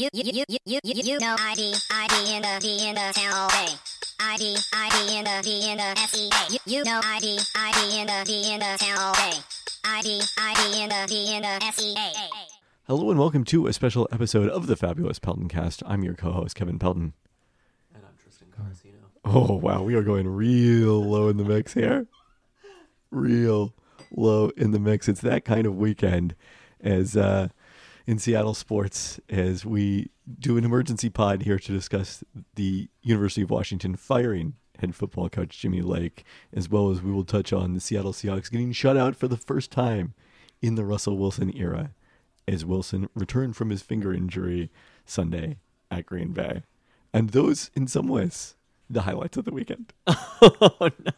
you, you, you, you, you, you, you know ID, ID in the D in the town all day. ID, ID in the D in the SEA. You, you know ID, ID in the D in the town all day. ID, ID in the D in the SEA. Hello and welcome to a special episode of the Fabulous Peltoncast. I'm your co-host Kevin Pelton. And I'm Tristan Carcino. Oh wow, we are going real low in the mix here. Real low in the mix. It's that kind of weekend as uh, in Seattle sports as we do an emergency pod here to discuss the University of Washington firing head football coach Jimmy Lake, as well as we will touch on the Seattle Seahawks getting shut out for the first time in the Russell Wilson era as Wilson returned from his finger injury Sunday at Green Bay. And those, in some ways, the highlights of the weekend. Oh no.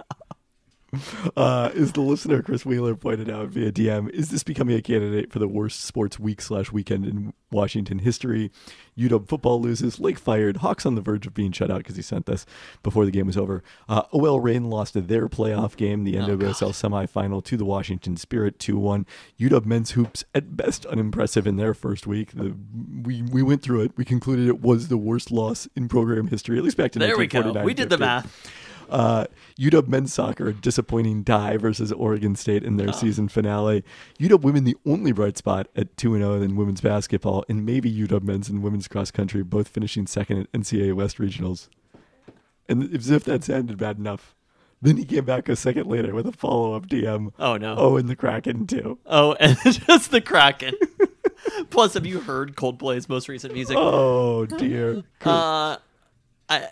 Uh, is the listener Chris Wheeler pointed out via DM, is this becoming a candidate for the worst sports week slash weekend in Washington history? UW football loses, Lake fired, Hawks on the verge of being shut out because he sent this before the game was over. Uh, OL Reign lost their playoff game, the NWSL semifinal, to the Washington Spirit 2 1. UW men's hoops, at best unimpressive in their first week. The, we, we went through it. We concluded it was the worst loss in program history, at least back to There we go. 1949. We did the math. Uh, UW men's soccer, a disappointing tie versus Oregon State in their season finale. UW women, the only bright spot at 2 0 in women's basketball, and maybe UW men's and women's cross country, both finishing second at NCAA West regionals. And as if that sounded bad enough, then he came back a second later with a follow up DM. Oh no. Oh, and the Kraken, too. Oh, and just the Kraken. Plus, have you heard Coldplay's most recent music? Oh, dear. Uh, I,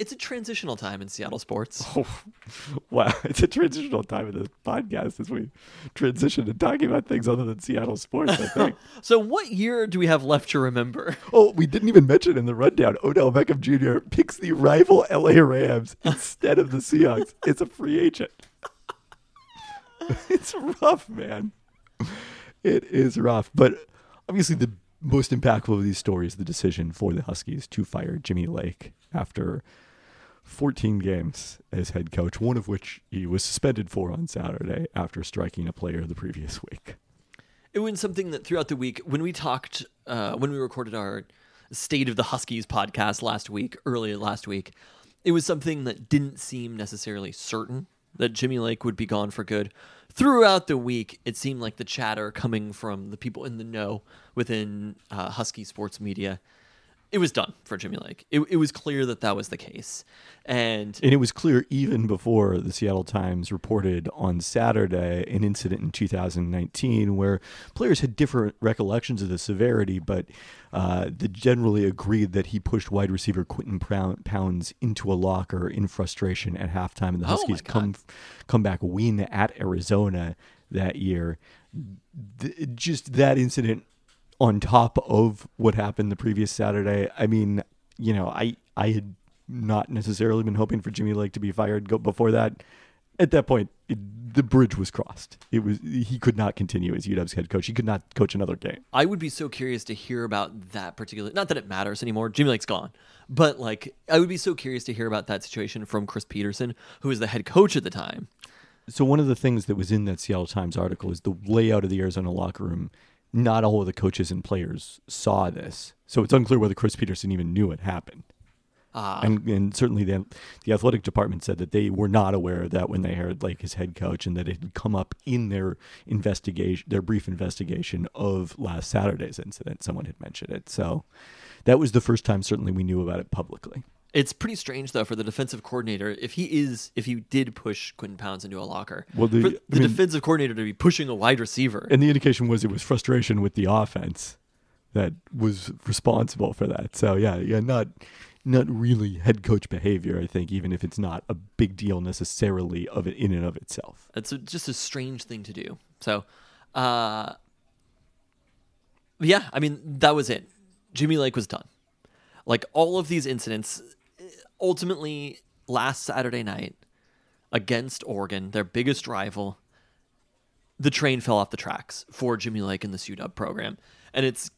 it's a transitional time in Seattle sports. Oh, wow. It's a transitional time in this podcast as we transition to talking about things other than Seattle sports, I think. So, what year do we have left to remember? Oh, we didn't even mention in the rundown. Odell Beckham Jr. picks the rival LA Rams instead of the Seahawks. It's a free agent. it's rough, man. It is rough. But obviously, the most impactful of these stories the decision for the Huskies to fire Jimmy Lake after 14 games as head coach, one of which he was suspended for on Saturday after striking a player the previous week. It was something that throughout the week, when we talked, uh, when we recorded our State of the Huskies podcast last week, earlier last week, it was something that didn't seem necessarily certain that Jimmy Lake would be gone for good. Throughout the week, it seemed like the chatter coming from the people in the know within uh, Husky sports media, it was done for Jimmy Lake. It, it was clear that that was the case. And And it was clear even before the Seattle Times reported on Saturday an incident in 2019 where players had different recollections of the severity, but uh, they generally agreed that he pushed wide receiver Quinten Pound- Pounds into a locker in frustration at halftime, and the Oh Huskies God. come come back win at Arizona that year. Th- just that incident on top of what happened the previous Saturday. I mean, you know, I I had not necessarily been hoping for Jimmy Lake to be fired go before that. At that point, it, the bridge was crossed. It was he could not continue as UW's head coach. He could not coach another game. I would be so curious to hear about that particular. Not that it matters anymore. Jimmy Lake's gone, but like I would be so curious to hear about that situation from Chris Petersen, who was the head coach at the time. So one of the things that was in that Seattle Times article is the layout of the Arizona locker room. Not all of the coaches and players saw this, so it's unclear whether Chris Petersen even knew it happened. Ah, and, and certainly the the athletic department said that they were not aware of that when they hired like his head coach, and that it had come up in their investigation, their brief investigation of last Saturday's incident. Someone had mentioned it, so that was the first time certainly we knew about it publicly. It's pretty strange though for the defensive coordinator if he is if he did push Quinten Pounds into a locker. Well, the- the mean- defensive coordinator to be pushing a wide receiver. And the indication was it was frustration with the offense that was responsible for that. So yeah, yeah, not not really head coach behavior. I think even if it's not a big deal necessarily of it in and of itself. It's a, just a strange thing to do. So, uh, yeah, I mean, that was it. Jimmy Lake was done. Like all of these incidents, ultimately, last Saturday night against Oregon, their biggest rival, the train fell off the tracks for Jimmy Lake and the UW program. And it's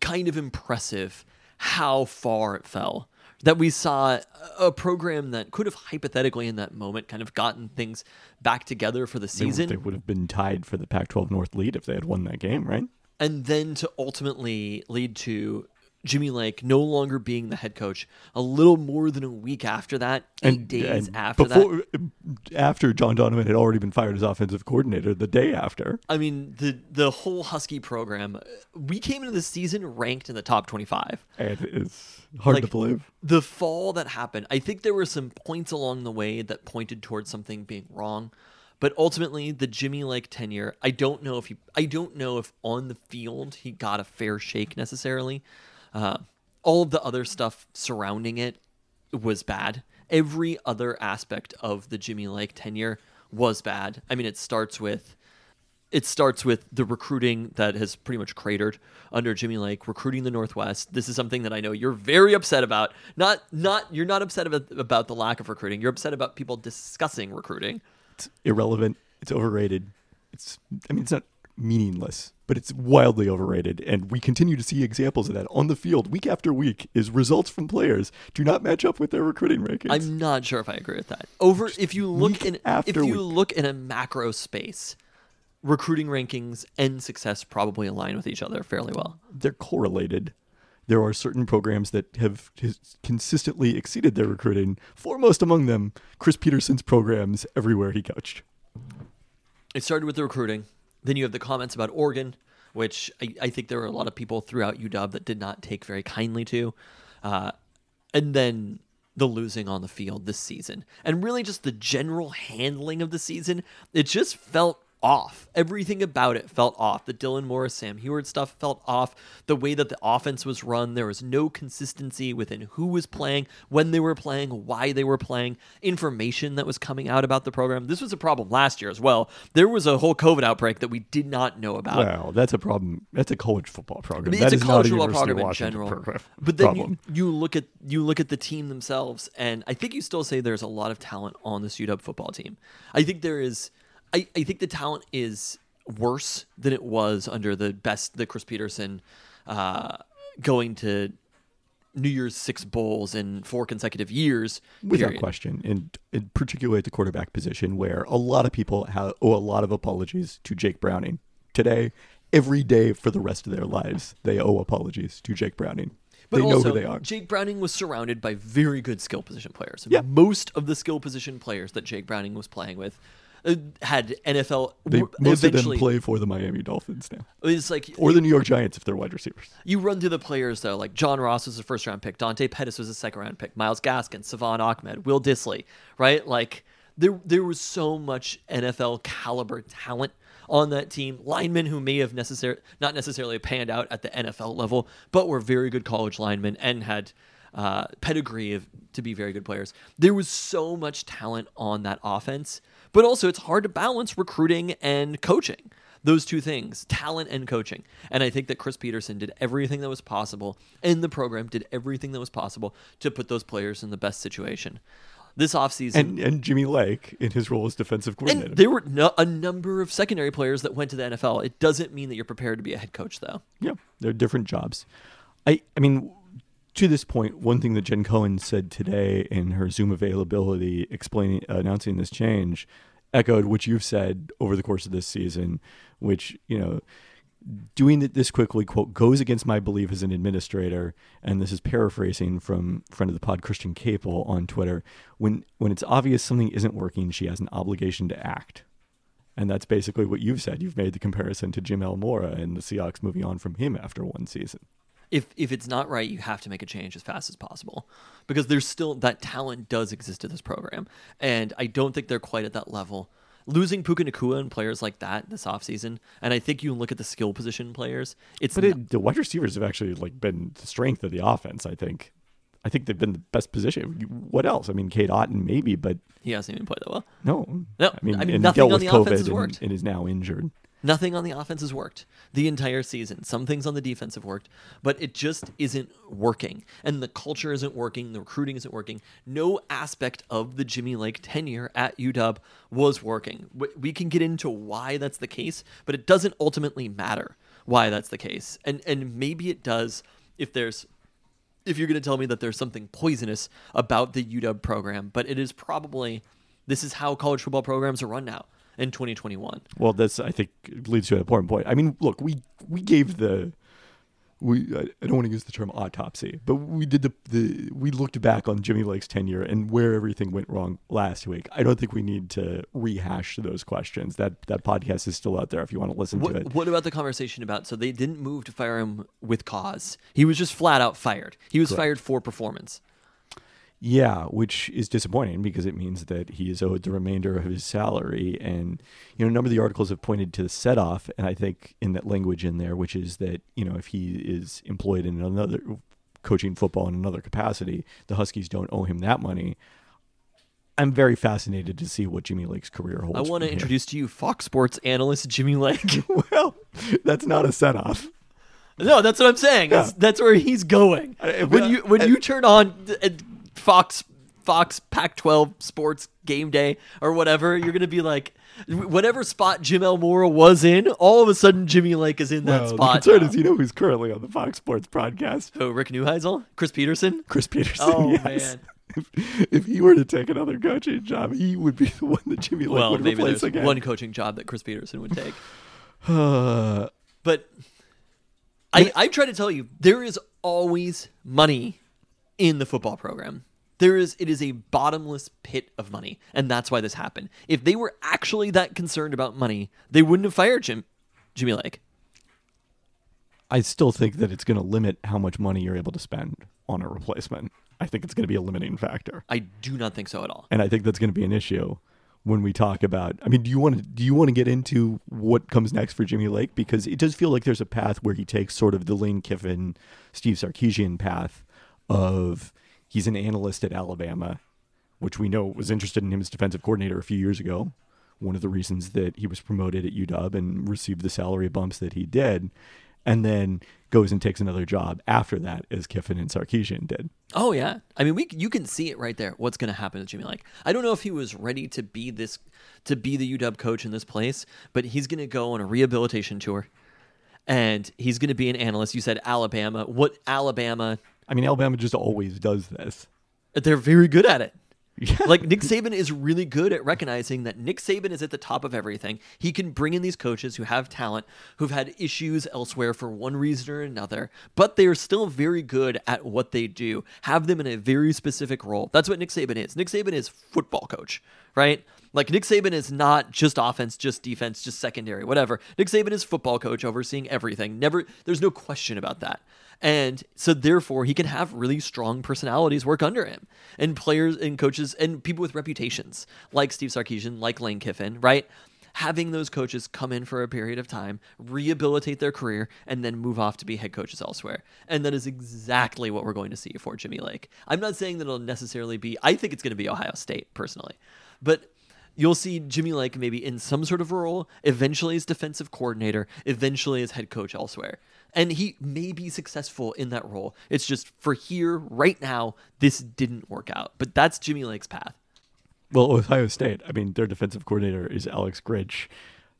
kind of impressive how far it fell. That we saw a program that could have hypothetically in that moment kind of gotten things back together for the They, season they would have been tied for the Pac-12 North lead if they had won that game, right? and then to ultimately lead to Jimmy Lake no longer being the head coach a little more than a week after that, eight days and after that. after John Donovan had already been fired as offensive coordinator, the day after. I mean, the the whole Husky program, uh, we came into the season ranked in the top 25. And it's hard to believe. The fall that happened, I think there were some points along the way that pointed towards something being wrong. But ultimately, the Jimmy Lake tenure, I don't know if he, I don't know if on the field he got a fair shake necessarily. Uh, all of the other stuff surrounding it was bad. Every other aspect of the Jimmy Lake tenure was bad. I mean, it starts with it starts with the recruiting that has pretty much cratered under Jimmy Lake, recruiting the Northwest. This is something that I know you're very upset about. Not not you're not upset about, about the lack of recruiting. You're upset about people discussing recruiting. It's irrelevant. It's overrated. It's I mean it's not meaningless, but it's wildly overrated and we continue to see examples of that on the field week after week is results from players do not match up with their recruiting rankings. I'm not sure if I agree with that. Over if you look in if you week. look in a macro space, recruiting rankings and success probably align with each other fairly well. They're correlated. There are certain programs that have consistently exceeded their recruiting. Foremost among them, Chris Petersen's programs everywhere he coached. it started with the recruiting. Then you have the comments about Oregon, which I, I think there were a lot of people throughout UW that did not take very kindly to. Uh, and then the losing on the field this season. And really just the general handling of the season. It just felt off. Everything about it felt off. The Dylan Morris, Sam Huard stuff felt off. The way that the offense was run, there was no consistency within who was playing, when they were playing, why they were playing, information that was coming out about the program. This was a problem last year as well. There was a whole COVID outbreak that we did not know about. Well, that's a problem. That's a college football program. It's That a is not college football program in general. program- But then you, you look at you look at the team themselves, and I think you still say there's a lot of talent on this UW football team. I think there is. I, I think the talent is worse than it was under the best the Chris Petersen uh, going to New Year's Six bowls in four consecutive years. Without period. question, and, and particularly at the quarterback position, where a lot of people have, owe a lot of apologies to Jake Browning. Today, every day for the rest of their lives, they owe apologies to Jake Browning. But they know also, who they are. Jake Browning was surrounded by very good skill position players. Yeah. Most of the skill position players that Jake Browning was playing with had NFL. They, most of them play for the Miami Dolphins now, It's like or the New York Giants if they're wide receivers. you run through the players though, like John Ross was a first round pick, Dante Pettis was a second round pick, Myles Gaskin, Salvon Ahmed, Will Dissly, right? Like there there was so much NFL caliber talent on that team. Linemen who may have necessar- not necessarily panned out at the NFL level, but were very good college linemen and had uh, pedigree of, to be very good players. There was so much talent on that offense, but also it's hard to balance recruiting and coaching those two things talent and coaching and i think that chris petersen did everything that was possible and the program did everything that was possible to put those players in the best situation this offseason And and Jimmy Lake in his role as defensive coordinator. and there were no, a number of secondary players that went to the NFL. It doesn't mean that you're prepared to be a head coach, though. Yeah, they're different jobs. I I mean, to this point, one thing that Jen Cohen said today in her Zoom availability, explaining announcing this change, echoed what you've said over the course of this season, which you know. Doing it this quickly, quote, goes against my belief as an administrator, and this is paraphrasing from friend of the pod Christian Caple on Twitter. When when it's obvious something isn't working, she has an obligation to act. And that's basically what you've said. You've made the comparison to Jim L. Mora and the Seahawks moving on from him after one season. If if it's not right, you have to make a change as fast as possible because there's still that talent does exist in this program, and I don't think they're quite at that level. Losing Puka Nacua and players like that this offseason, and I think you look at the skill position players. It's But not- it, the wide receivers have actually like been the strength of the offense. I think. I think they've been the best position. What else? I mean, Cade Otton maybe, but he hasn't even played that well. no. No, I mean, I mean, and nothing dealt on with the offense COVID has and, and is now injured. Nothing on the offense has worked the entire season. Some things on the defense have worked, but it just isn't working. And the culture isn't working. The recruiting isn't working. No aspect of the Jimmy Lake tenure at UW was working. We can get into why that's the case, but it doesn't ultimately matter why that's the case. And and maybe it does if there's if you're going to tell me that there's something poisonous about the UW program, but it is probably this is how college football programs are run now in 2021. Well, that's I think leads to an important point. I mean, look, we we gave the we I, don't want to use the term autopsy, but we did the the we looked back on Jimmy Lake's tenure and where everything went wrong last week. I don't think we need to rehash those questions. That that podcast is still out there if you want to listen to it. What, what about the conversation about so they didn't move to fire him with cause? He was just flat out fired. He was fired for performance. Yeah, which is disappointing because it means that he is owed the remainder of his salary. And, you know, a number of the articles have pointed to the set off, and I think in that language in there, which is that, you know, if he is employed in another coaching football in another capacity, the Huskies don't owe him that money. I'm very fascinated to see what Jimmy Lake's career holds. I want to introduce to you Fox Sports analyst Jimmy Lake. well, that's not a set off. no, that's what I'm saying. That's, that's where he's going. When you when you turn on uh, Fox Fox Pac-12 Sports Game Day or whatever, you're gonna be like, whatever spot Jim L. Mora was in, all of a sudden Jimmy Lake is in that Well, spot. the concern now. is, you know, who's currently on the Fox Sports broadcast? Oh, Rick Neuheisel, Chris Petersen. Chris Petersen. Oh, yes. man. If, if he were to take another coaching job, he would be the one that Jimmy Lake Well, would maybe replace again. one coaching job that Chris Petersen would take. Uh, But I, I try to tell you, there is always money in the football program. There is it is a bottomless pit of money, and that's why this happened. If they were actually that concerned about money, they wouldn't have fired Jim Jimmy Lake. I still think that it's going to limit how much money you're able to spend on a replacement. I think it's going to be a limiting factor, I do not think so at all. and I think that's going to be an issue when we talk about. I mean, do you want to do you want to get into what comes next for Jimmy Lake because it does feel like there's a path where he takes sort of the Lane Kiffin, Steve Sarkisian path of he's an analyst at Alabama, which we know was interested in him as defensive coordinator a few years ago. One of the reasons that he was promoted at UW and received the salary bumps that he did, and then goes and takes another job after that, as Kiffin and Sarkisian did. Oh yeah, I mean we you can see it right there. What's going to happen to Jimmy Lake, I don't know if he was ready to be this to be the UW coach in this place, but he's going to go on a rehabilitation tour, and he's going to be an analyst. You said Alabama. What Alabama? I mean, Alabama just always does this. They're very good at it. Yeah. Like Nick Saban is really good at recognizing that Nick Saban is at the top of everything. He can bring in these coaches who have talent, who've had issues elsewhere for one reason or another, but they are still very good at what they do. Have them in a very specific role. That's what Nick Saban is. Nick Saban is football coach, right? Like Nick Saban is not just offense, just defense, just secondary, whatever. Nick Saban is football coach overseeing everything. Never there's no question about that. And so therefore he can have really strong personalities work under him. And players and coaches and people with reputations like Steve Sarkisian, like Lane Kiffin, right? Having those coaches come in for a period of time, rehabilitate their career, and then move off to be head coaches elsewhere. And that is exactly what we're going to see for Jimmy Lake. I'm not saying that it'll necessarily be, I think it's going to be Ohio State personally. But you'll see Jimmy Lake maybe in some sort of role, eventually as defensive coordinator, eventually as head coach elsewhere. And he may be successful in that role. It's just for here, right now, this didn't work out. But that's Jimmy Lake's path. Well, Ohio State, I mean, their defensive coordinator is Alex Grinch,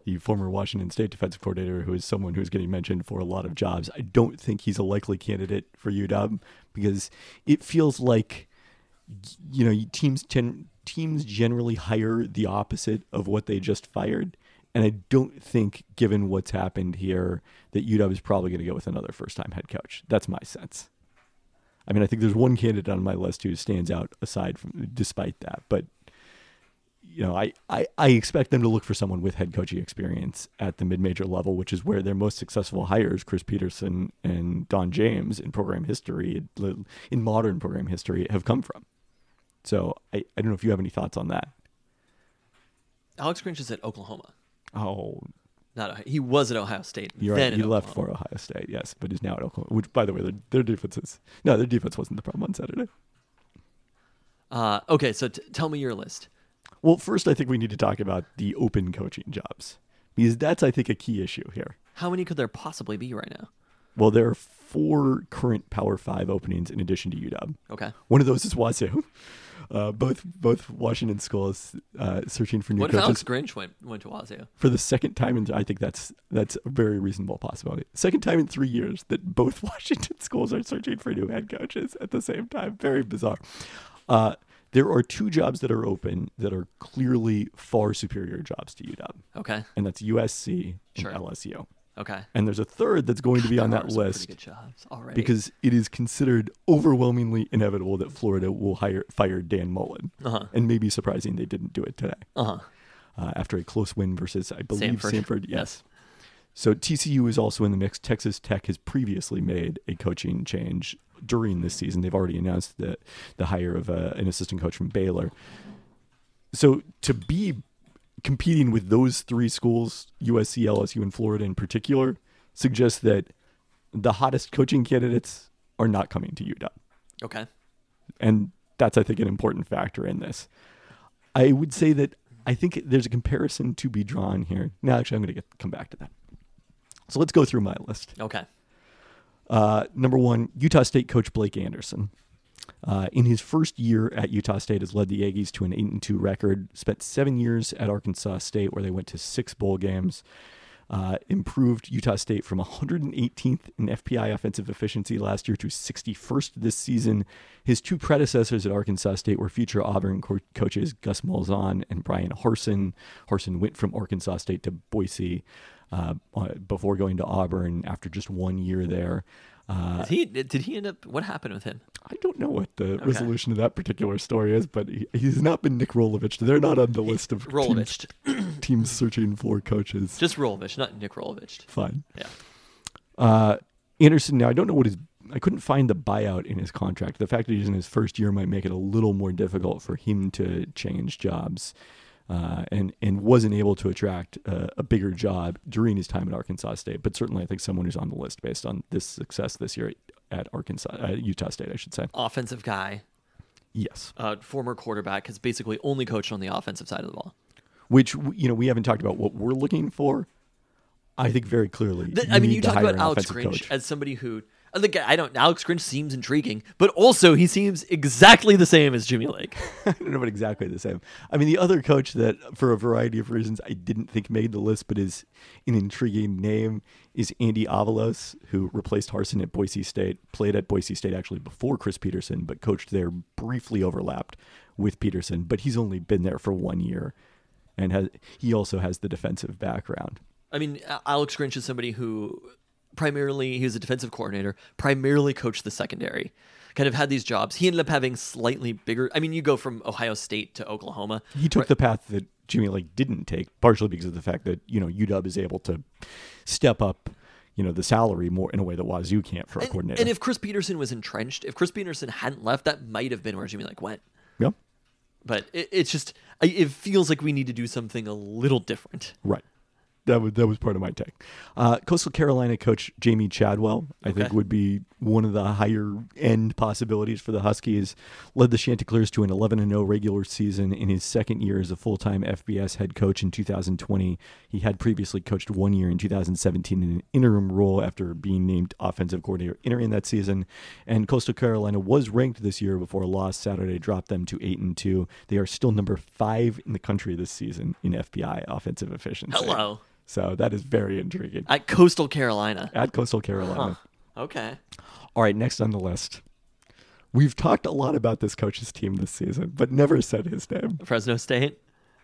the former Washington State defensive coordinator, who is someone who's getting mentioned for a lot of jobs. I don't think he's a likely candidate for UW because it feels like, you know, teams gen- teams generally hire the opposite of what they just fired. And I don't think, given what's happened here, that UW is probably going to go with another first time head coach. That's my sense. I mean, I think there's one candidate on my list who stands out aside from, despite that. But you know, I, I, I expect them to look for someone with head coaching experience at the mid major level, which is where their most successful hires, Chris Petersen and Don James, in program history, in modern program history, have come from. So I, I don't know if you have any thoughts on that. Alex Grinch is at Oklahoma. Oh, Not Ohio. he was at Ohio State. you're then right. He left for Ohio State, yes, but he's now at Oklahoma. Which, by the way, their, their defense is no, their defense wasn't the problem on Saturday. Uh, okay, so t- tell me your list. Well, first, I think we need to talk about the open coaching jobs because that's, I think, a key issue here. How many could there possibly be right now? Well, there are four current Power Five openings in addition to UW. Okay. One of those is Wazoo. Uh, both both Washington schools uh, searching for new What if coaches Alex Grinch went went to Wazoo? for the second time, and I think that's that's a very reasonable possibility. Second time in three years that both Washington schools are searching for new head coaches at the same time. Very bizarre. Uh, there are two jobs that are open that are clearly far superior jobs to UW, Okay. and that's USC and Sure. LSU. Okay. And there's a third that's going to be on that list because it is considered overwhelmingly inevitable that Florida will hire fire Dan Mullen. Uh-huh. And maybe surprising they didn't do it today uh huh. uh, after a close win versus, I believe, Samford. Sanford. yes. So TCU is also in the mix. Texas Tech has previously made a coaching change during this season. They've already announced the the hire of uh, an assistant coach from Baylor. So to be competing with those three schools, USC, LSU, and Florida in particular, suggests that the hottest coaching candidates are not coming to UW Okay. and that's I think an important factor in this. I would say that I think there's a comparison to be drawn here. Now, actually, I'm going to get come back to that. So let's go through my list. Okay. Uh, number one, Utah State coach Blake Anderson. Uh, in his first year at Utah State, has led the Aggies to an eight and two record. Spent seven years at Arkansas State, where they went to six bowl games. Uh, improved Utah State from 118th in FPI offensive efficiency last year to 61st this season. His two predecessors at Arkansas State were future Auburn co- coaches Gus Malzahn and Bryan Harsin. Harsin went from Arkansas State to Boise uh, before going to Auburn after just one year there. Uh, Is he? Did he end up? What happened with him? I don't know what the resolution of that particular story is, but he, he's not been Nick Rolovich. They're not on the list of teams, Rolovich. teams searching for coaches. Just Rolovich, not Nick Rolovich. Fine. Yeah. Uh, Anderson, now I don't know what his, I couldn't find the buyout in his contract. The fact that he's in his first year might make it a little more difficult for him to change jobs. Uh, and and wasn't able to attract uh, a bigger job during his time at Arkansas State, but certainly I think someone who's on the list based on this success this year at Arkansas, uh, Utah State, I should say. Offensive guy, Yes, uh, former quarterback, has basically only coached on the offensive side of the ball. which you know we haven't talked about what we're looking for. I think very clearly. Th- I mean, you talk about Alex Grinch coach. as somebody who Uh, I think I don't. Alex Grinch seems intriguing, but also he seems exactly the same as Jimmy Lake. I don't know about exactly the same. I mean, the other coach that, for a variety of reasons, I didn't think made the list, but is an intriguing name, is Andy Avalos, who replaced Harsin at Boise State. Played at Boise State actually before Chris Petersen, but coached there briefly overlapped with Petersen. But he's only been there for one year, and has he also has the defensive background. I mean, Alex Grinch is somebody who primarily he was a defensive coordinator, primarily coached the secondary. Kind of had these jobs. He ended up having slightly bigger. I mean, you go from Ohio State to Oklahoma. He took the path that Jimmy Lake didn't take, partially because of the fact that you know UW is able to step up, you know, the salary more in a way that Wazoo can't for a And, coordinator. and if Chris Petersen was entrenched, if Chris Petersen hadn't left, that might have been where Jimmy Lake went. yeah, But it, it's just, it feels like we need to do something a little different. right. That was that was part of my take. Uh, Coastal Carolina coach Jamey Chadwell, I think, would be one of the higher end possibilities for the Huskies. Led the Chanticleers to an 11 and 0 regular season in his second year as a full time FBS head coach in 2020. He had previously coached one year in 2017 in an interim role after being named offensive coordinator entering that season. And Coastal Carolina was ranked this year before a loss Saturday dropped them to eight and two. They are still number five in the country this season in FPI offensive efficiency. Hello. So that is very intriguing. At Coastal Carolina. At Coastal Carolina. Okay. All right, next on the list. We've talked a lot about this coach's team this season, but never said his name. Fresno State.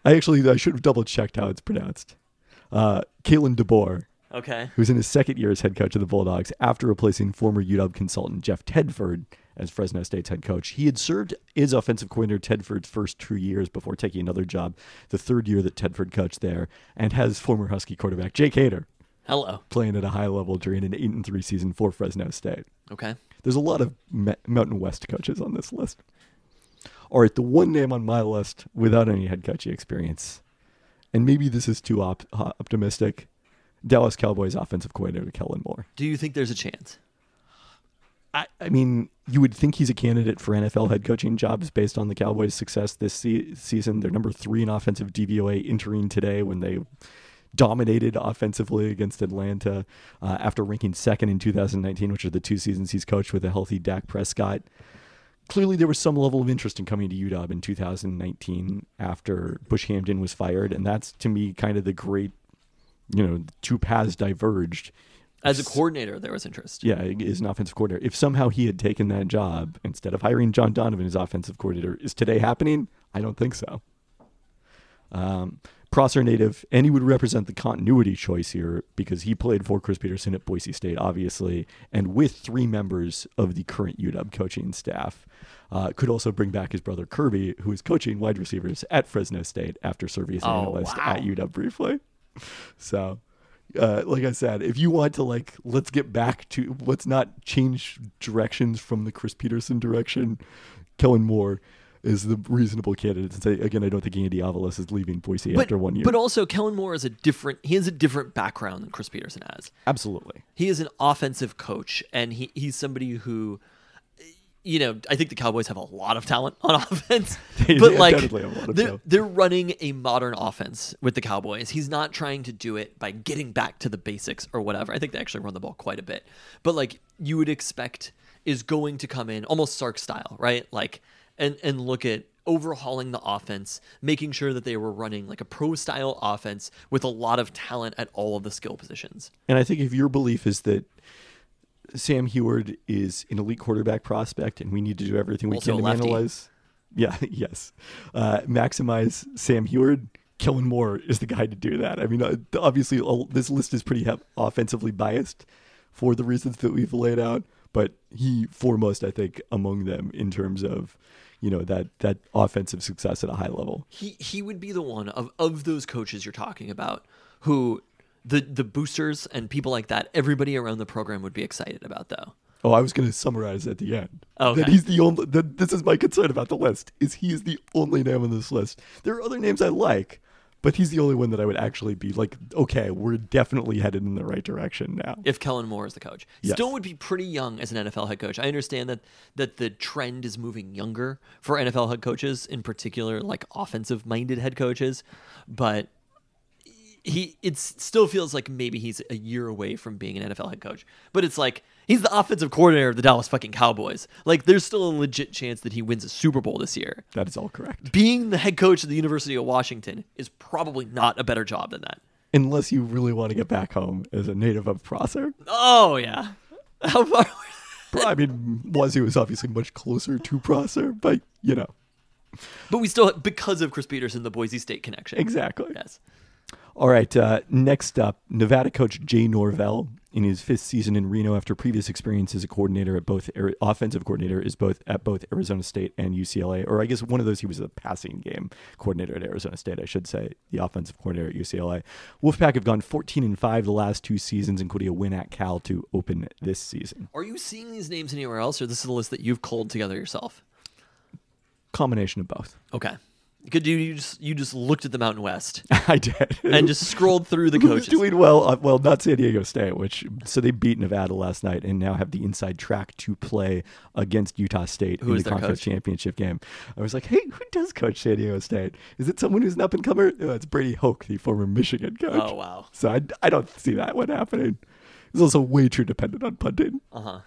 I actually I should have double checked how it's pronounced. Uh, Kalen DeBoer, Okay. who's in his second year as head coach of the Bulldogs after replacing former UW consultant Jeff Tedford as Fresno State's head coach. He had served as offensive coordinator Tedford's first two years before taking another job, the third year that Tedford coached there, and has former Husky quarterback Jake Haener Hello. playing at a high level during an 8 and 3 season for Fresno State. Okay. There's a lot of Ma- Mountain West coaches on this list. All right, the one name on my list without any head coaching experience, and maybe this is too op- optimistic, Dallas Cowboys offensive coordinator Kellen Moore. Do you think there's a chance? I, I mean, you would think he's a candidate for NFL head coaching jobs based on the Cowboys' success this se- season. They're number three in offensive DVOA entering today when they dominated offensively against Atlanta uh, after ranking second in 2019, which are the two seasons he's coached with a healthy Dak Prescott. Clearly, there was some level of interest in coming to UW in 2019 after Bush Hamdan was fired, and that's to me kind of the great, you know, two paths diverged. As a coordinator, there was interest. Yeah, is an offensive coordinator. If somehow he had taken that job instead of hiring John Donovan as offensive coordinator, is today happening? I don't think so. Um, Prosser native, and he would represent the continuity choice here because he played for Chris Petersen at Boise State, obviously, and with three members of the current UW coaching staff. Uh, could also bring back his brother Kirby, who is coaching wide receivers at Fresno State after serving as an Oh, analyst wow. at UW briefly. So, uh, like I said, if you want to like, let's get back to let's not change directions from the Chris Petersen direction. Kellen Moore is the reasonable candidate. And say again, I don't think Andy Avalos is leaving Boise But, after one year. but also, Kellen Moore is a different. He has a different background than Chris Petersen has. Absolutely. He is an offensive coach, and he, he's somebody who, you know, I think the Cowboys have a lot of talent on offense, They- but like have a lot of they're, talent. they're running a modern offense with the Cowboys. He's not trying to do it by getting back to the basics or whatever. I think they actually run the ball quite a bit, but like you would expect is going to come in almost Sark style, right? Like and and look at overhauling the offense, making sure that they were running like a pro style offense with a lot of talent at all of the skill positions. And I think if your belief is that Sam Huard is an elite quarterback prospect and we need to do everything we Also can to analyze, yeah, yes, uh, maximize Sam Huard. Kellen Moore is the guy to do that. I mean, uh, obviously, this list is pretty offensively biased for the reasons that we've laid out, but he foremost, I think, among them in terms of, you know, that that offensive success at a high level. he he would be the one of of those coaches you're talking about who the the boosters and people like that everybody around the program would be excited about though Oh, I was going to summarize at the end. Okay. That he's the only. That this is my concern about the list. Is he is the only name on this list? There are other names I like, but he's the only one that I would actually be like, okay, we're definitely headed in the right direction now. if Kellen Moore is the coach. Yes. Still would be pretty young as an NFL head coach. I understand that that the trend is moving younger for NFL head coaches, in particular like offensive minded head coaches, but he it still feels like maybe he's a year away from being an NFL head coach. But it's like he's the offensive coordinator of the Dallas fucking Cowboys. Like there's still a legit chance that he wins a Super Bowl this year. That is all correct. Being the head coach of the University of Washington is probably not a better job than that. Unless you really want to get back home as a native of Prosser. Oh yeah. How far I mean, Wazoo is obviously much closer to Prosser, but you know, But we still, because of Chris Petersen, the Boise State connection. exactly. Yes. All right. Uh, next up, Nevada coach Jay Norvell in his fifth season in Reno after previous experience as a coordinator at both offensive coordinator is both at both Arizona State and UCLA, or I guess one of those he was a passing game coordinator at Arizona State. I should say the offensive coordinator at UCLA. Wolfpack have gone 14 and five the last two seasons, including a win at Cal to open this season. Are you seeing these names anywhere else, or this is a list that you've culled together yourself? Combination of both. Okay. Could you, you just you just looked at the Mountain West I did. and just scrolled through the Who's coaches? doing well? Uh, well, not San Diego State, which so they beat Nevada last night and now have the inside track to play against Utah State Who in the conference coach? championship game. I was like, hey, who does coach San Diego State? Is it someone who's an up and comer? Oh, it's Brady Hoke, the former Michigan coach. Oh wow. So I, I don't see that one happening. He's also way too dependent on punting. Uh huh.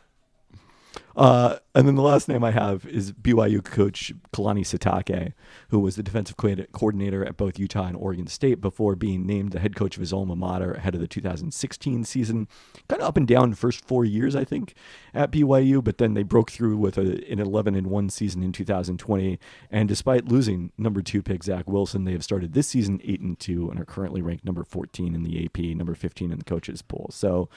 Uh, and then the last name I have is BYU coach Kalani Sitake, who was the defensive co- coordinator at both Utah and Oregon State before being named the head coach of his alma mater ahead of the 2016 season. Kind of up and down first four years, I think, at BYU, but then they broke through with a, an 11 and 1 season in 2020. And despite losing number two pick Zach Wilson, they have started this season 8 and 2 and are currently ranked number 14 in the AP, number 15 in the coaches poll. So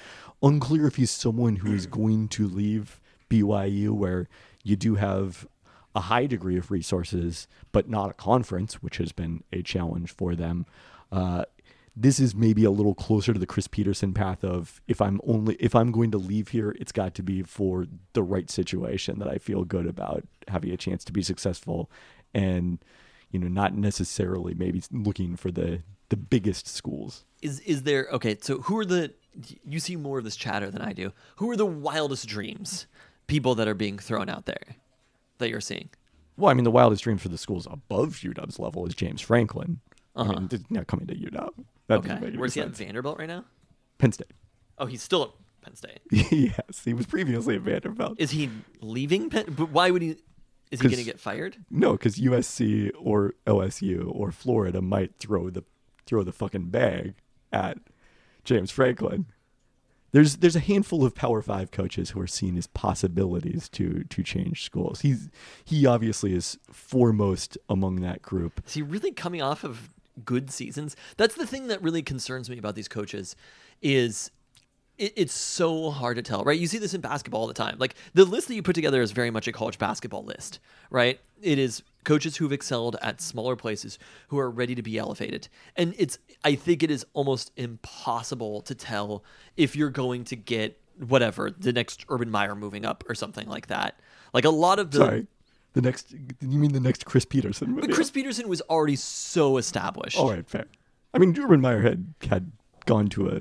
unclear if he's someone who is going to leave BYU, where you do have a high degree of resources, but not a conference, which has been a challenge for them. Uh, this is maybe a little closer to the Chris Petersen path of if I'm only if I'm going to leave here, it's got to be for the right situation that I feel good about having a chance to be successful, and you know not necessarily maybe looking for the the biggest schools. Is is there okay? So who are the? You see more of this chatter than I do. Who are the wildest dreams? People that are being thrown out there that you're seeing. Well, I mean, the wildest dream for the schools above UW's level is James Franklin. Uh-huh. mean, th- not coming to UW. That Okay. Where's he at? Vanderbilt right now? Penn State. Oh, he's still at Penn State. yes, he was previously at Vanderbilt. Is he leaving Penn? But why would he? Is he going to get fired? no, because USC or OSU or Florida might throw the throw the fucking bag at James Franklin. There's there's a handful of Power Five coaches who are seen as possibilities to to change schools. He's he obviously is foremost among that group. Is he really coming off of good seasons. That's the thing that really concerns me about these coaches is it, it's so hard to tell, right? You see this in basketball all the time. Like the list that you put together is very much a college basketball list, right? It is coaches who've excelled at smaller places who are ready to be elevated. And it's I think it is almost impossible to tell if you're going to get whatever, the next Urban Meyer moving up or something like that. Like a lot of the Sorry. The next, you mean the next Chris Petersen movie? But Chris Petersen was already so established. All right, fair. I mean, Urban Meyer had had gone to a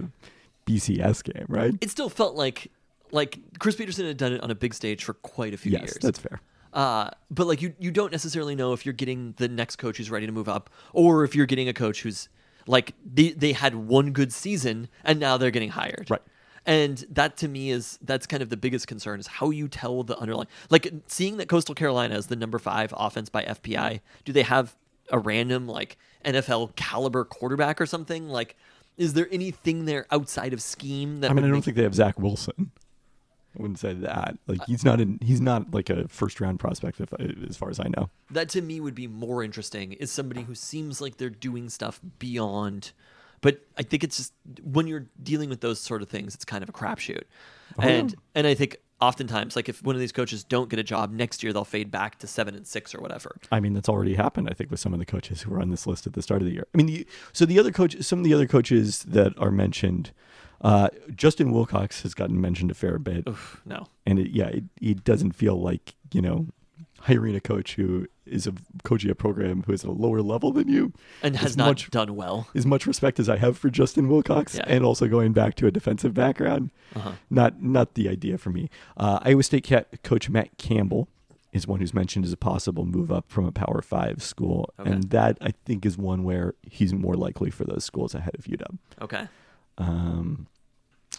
BCS game, right? It still felt like like Chris Petersen had done it on a big stage for quite a few yes, years. that's fair. Uh, but like you, you don't necessarily know if you're getting the next coach who's ready to move up, or if you're getting a coach who's like they they had one good season and now they're getting hired. Right. And that to me is that's kind of the biggest concern is how you tell the underlying like seeing that Coastal Carolina is the number five offense by FPI. Do they have a random like NFL caliber quarterback or something? Like, is there anything there outside of scheme that I mean, I don't think they have Zach Wilson. I wouldn't say that. Like uh, he's not in. He's not like a first round prospect, if as far as I know. that to me would be more interesting is somebody who seems like they're doing stuff beyond but i think it's just when you're dealing with those sort of things it's kind of a crapshoot oh, and and i think oftentimes like if one of these coaches don't get a job next year they'll fade back to seven and six or whatever I mean, that's already happened. I think with some of the coaches who were on this list at the start of the year. I mean, the, so the other coach, some of the other coaches that are mentioned, uh, Justin Wilcox has gotten mentioned a fair bit, Oof, no and it, yeah, it, it doesn't feel like you know hiring a coach who is a coaching a program who is at a lower level than you and has not much done well as much respect as I have for Justin Wilcox, Yeah. and also going back to a defensive background. Uh-huh. Not not the idea for me. Uh, Iowa State cat, coach Matt Campbell is one who's mentioned as a possible move up from a Power Five school, Okay. and that I think is one where he's more likely for those schools ahead of UW. okay Um,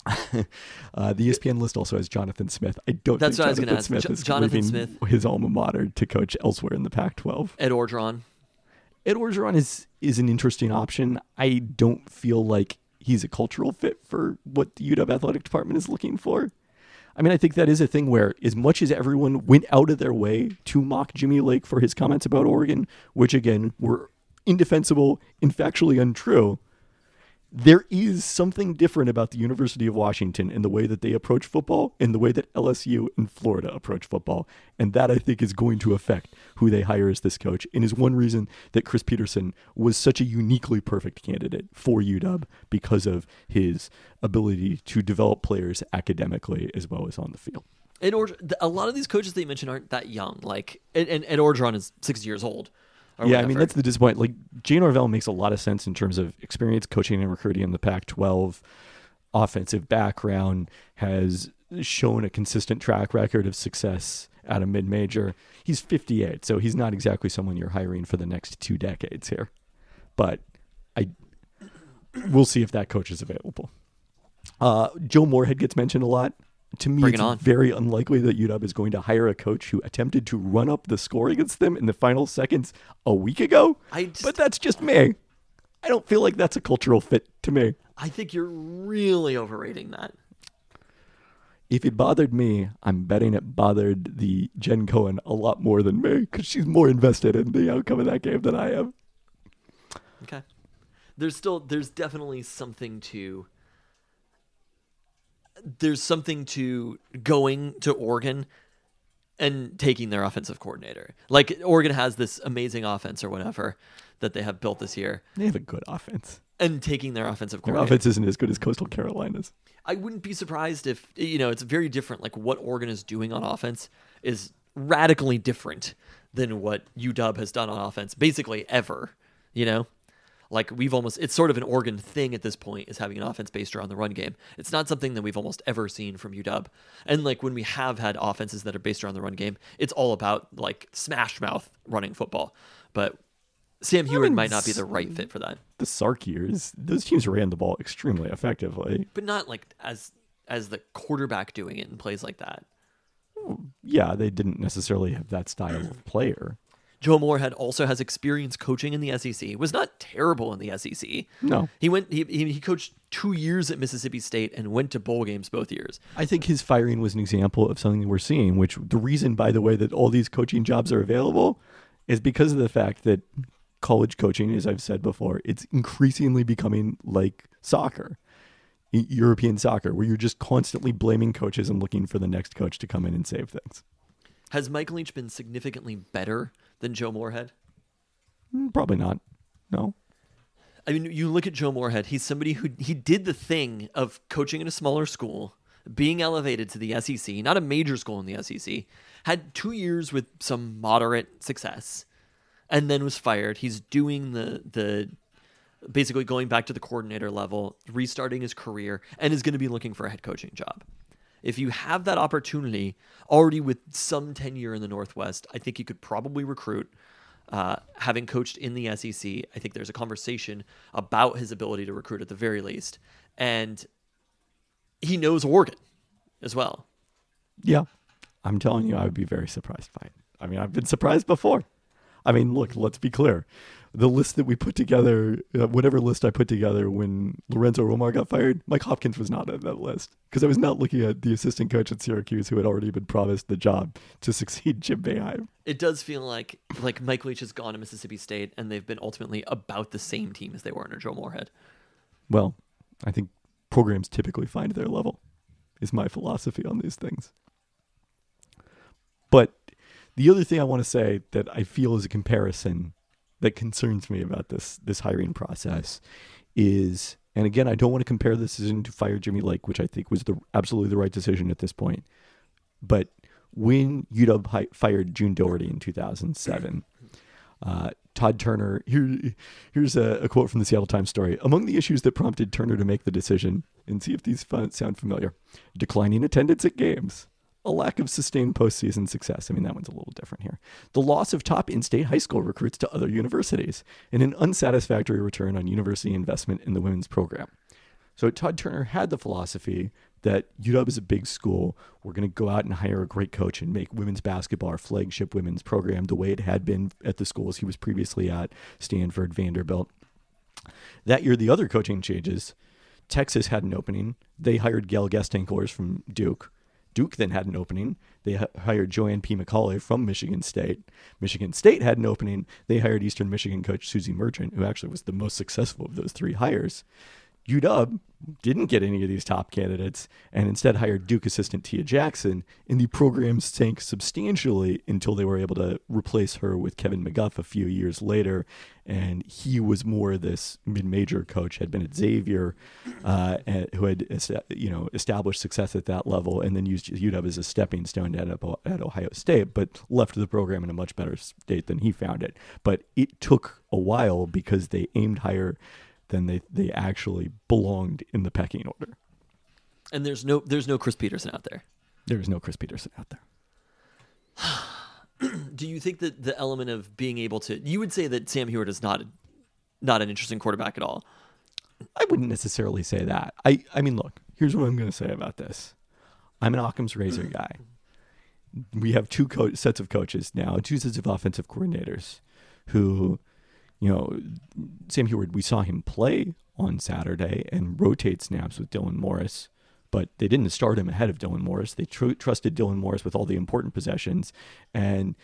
uh, the ESPN list also has Jonathan Smith. I don't That's think what I was Jonathan gonna ask. Smith Jo- Jonathan Smith. his alma mater to coach elsewhere in the Pac-12. ed orgeron Ed Orgeron is is an interesting option. I don't feel like he's a cultural fit for what the UW athletic department is looking for. I mean, I think that is a thing where, as much as everyone went out of their way to mock Jimmy Lake for his comments about Oregon, which again were indefensible and factually untrue, there is something different about the University of Washington in the way that they approach football and the way that LSU and Florida approach football. And that I think is going to affect who they hire as this coach and is one reason that Chris Petersen was such a uniquely perfect candidate for UW because of his ability to develop players academically as well as on the field. Ed Orge- a lot of these coaches that you mentioned aren't that young like and, and orgeron is six years old yeah, I mean that's the disappointment. Like Jay Norvell makes a lot of sense in terms of experience coaching and recruiting in the Pac-12, offensive background, has shown a consistent track record of success at a mid-major. He's 58, so he's not exactly someone you're hiring for the next two decades here. But I, we'll see if that coach is available. Uh, Joe Moorhead gets mentioned a lot. To me, Bring it's it very unlikely that UW is going to hire a coach who attempted to run up the score against them in the final seconds a week ago. I just- but that's just me. I don't feel like that's a cultural fit to me. i think you're really overrating that If it bothered me, I'm betting it bothered the Jen Cohen a lot more than me because she's more invested in the outcome of that game than I am. Okay. There's still there's definitely something to there's something to going to Oregon and taking their offensive coordinator. Like Oregon has this amazing offense or whatever that they have built this year They have a good offense. and taking their offensive Their coordinator. offense isn't as good as Coastal Carolina's. I wouldn't be surprised if you know it's very different. Like what Oregon is doing on offense is radically different than what UW has done on offense, basically ever. You know, like we've almost it's sort of an Oregon thing at this point is having an offense based around the run game. It's not something that we've almost ever seen from UW. And like when we have had offenses that are based around the run game, it's all about like smash mouth running football. But Sam Huard mean, might not be the right fit for that. The Sark years, those teams ran the ball extremely effectively. But not like as as the quarterback doing it in plays like that. Yeah, they didn't necessarily have that style of player. Joe Moorhead also has experience coaching in the SEC. Was not terrible in the SEC. No. He went he, he he coached 2 years at Mississippi State and went to bowl games both years. I think his firing was an example of something we're seeing, which the reason, by the way, that all these coaching jobs are available is because of the fact that college coaching, as I've said before, it's increasingly becoming like soccer, European soccer, where you're just constantly blaming coaches and looking for the next coach to come in and save things. Has Michael Leach been significantly better than Joe Moorhead? Mm, Probably not. No. I mean, you look at Joe Moorhead, he's somebody who he did the thing of coaching in a smaller school, being elevated to the SEC, not a major school in the SEC, had two years with some moderate success, and then was fired. He's doing the the basically going back to the coordinator level, restarting his career, and is going to be looking for a head coaching job. If you have that opportunity already with some tenure in the Northwest, I think you could probably recruit. Uh, having coached in the SEC, I think there's a conversation about his ability to recruit at the very least. And he knows Oregon as well. Yeah. I'm telling you, I would be very surprised by it. I mean, I've been surprised before. I mean, look, let's be clear. The list that we put together, uh, whatever list I put together when Lorenzo Romar got fired, Mike Hopkins was not on that list because I was not looking at the assistant coach at Syracuse who had already been promised the job to succeed Jim Boeheim. It does feel like like Mike Leach has gone to Mississippi State, and they've been ultimately about the same team as they were under Joe Moorhead. Well, I think programs typically find their level, is my philosophy on these things. But the other thing I want to say that I feel is a comparison that concerns me about this this hiring process is, and again, I don't want to compare this decision to fire Jimmy Lake, which I think was the absolutely the right decision at this point. But when UW hi- fired June Daugherty in 2007, uh, Todd Turner, here, here's a, a quote from the Seattle Times story. Among the issues that prompted Turner to make the decision, and see if these fun, sound familiar declining attendance at games, a lack of sustained postseason success. I mean, that one's a little different here. The loss of top in state high school recruits to other universities, and an unsatisfactory return on university investment in the women's program. So Todd Turner had the philosophy that UW is a big school. We're going to go out and hire a great coach and make women's basketball our flagship women's program the way it had been at the schools he was previously at, Stanford, Vanderbilt. That year, the other coaching changes. Texas had an opening. They hired Gail Goestenkors from Duke. Duke then had an opening. They hired Joanne P. McCallie from Michigan State. Michigan State had an opening. They hired Eastern Michigan coach Suzy Merchant, who actually was the most successful of those three hires. UW didn't get any of these top candidates and instead hired Duke assistant Tia Jackson, and the program sank substantially until they were able to replace her with Kevin McGuff a few years later. And he was more this mid-major coach, had been at Xavier, uh, who had you know established success at that level, and then used UW as a stepping stone to end up at Ohio State, but left the program in a much better state than he found it. But it took a while because they aimed higher than they, they actually belonged in the pecking order. And there's no there's no Chris Petersen out there. There is no Chris Petersen out there. Do you think that the element of being able to you would say that Sam Huard is not not an interesting quarterback at all? I wouldn't necessarily say that. I, I mean, look, here's what I'm going to say about this. I'm an Occam's razor guy. We have two co- sets of coaches now, two sets of offensive coordinators who, you know, Sam Huard, we saw him play on Saturday and rotate snaps with Dylan Morris, but they didn't start him ahead of Dylan Morris. They tr- trusted Dylan Morris with all the important possessions. And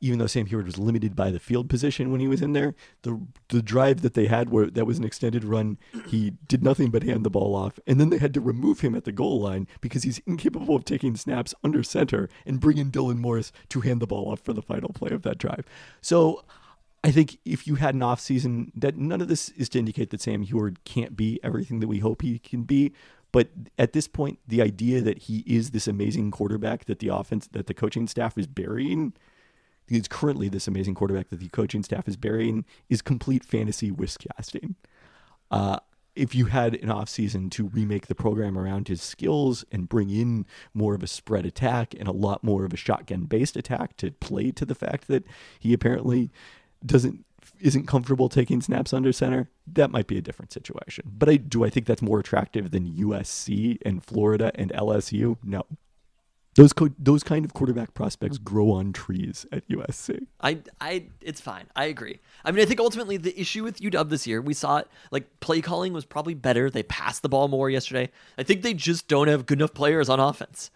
even though Sam Huard was limited by the field position when he was in there, the the drive that they had where that was an extended run, he did nothing but hand the ball off, and then they had to remove him at the goal line because he's incapable of taking snaps under center and bring in Dylan Morris to hand the ball off for the final play of that drive. So. I think if you had an off season, that none of this is to indicate that Sam Huard can't be everything that we hope he can be. But at this point, the idea that he is this amazing quarterback that the offense, that the coaching staff is burying, he's currently this amazing quarterback that the coaching staff is burying, is complete fantasy whisk casting. Uh, if you had an offseason to remake the program around his skills and bring in more of a spread attack and a lot more of a shotgun based attack to play to the fact that he apparently doesn't isn't comfortable taking snaps under center, that might be a different situation. But I do I think that's more attractive than USC and Florida and LSU? No. Those co- those kind of quarterback prospects mm. grow on trees at USC. I, I, it's fine. I agree. I mean, I think ultimately the issue with UW this year, we saw it. Like play calling was probably better. They passed the ball more yesterday. I think they just don't have good enough players on offense.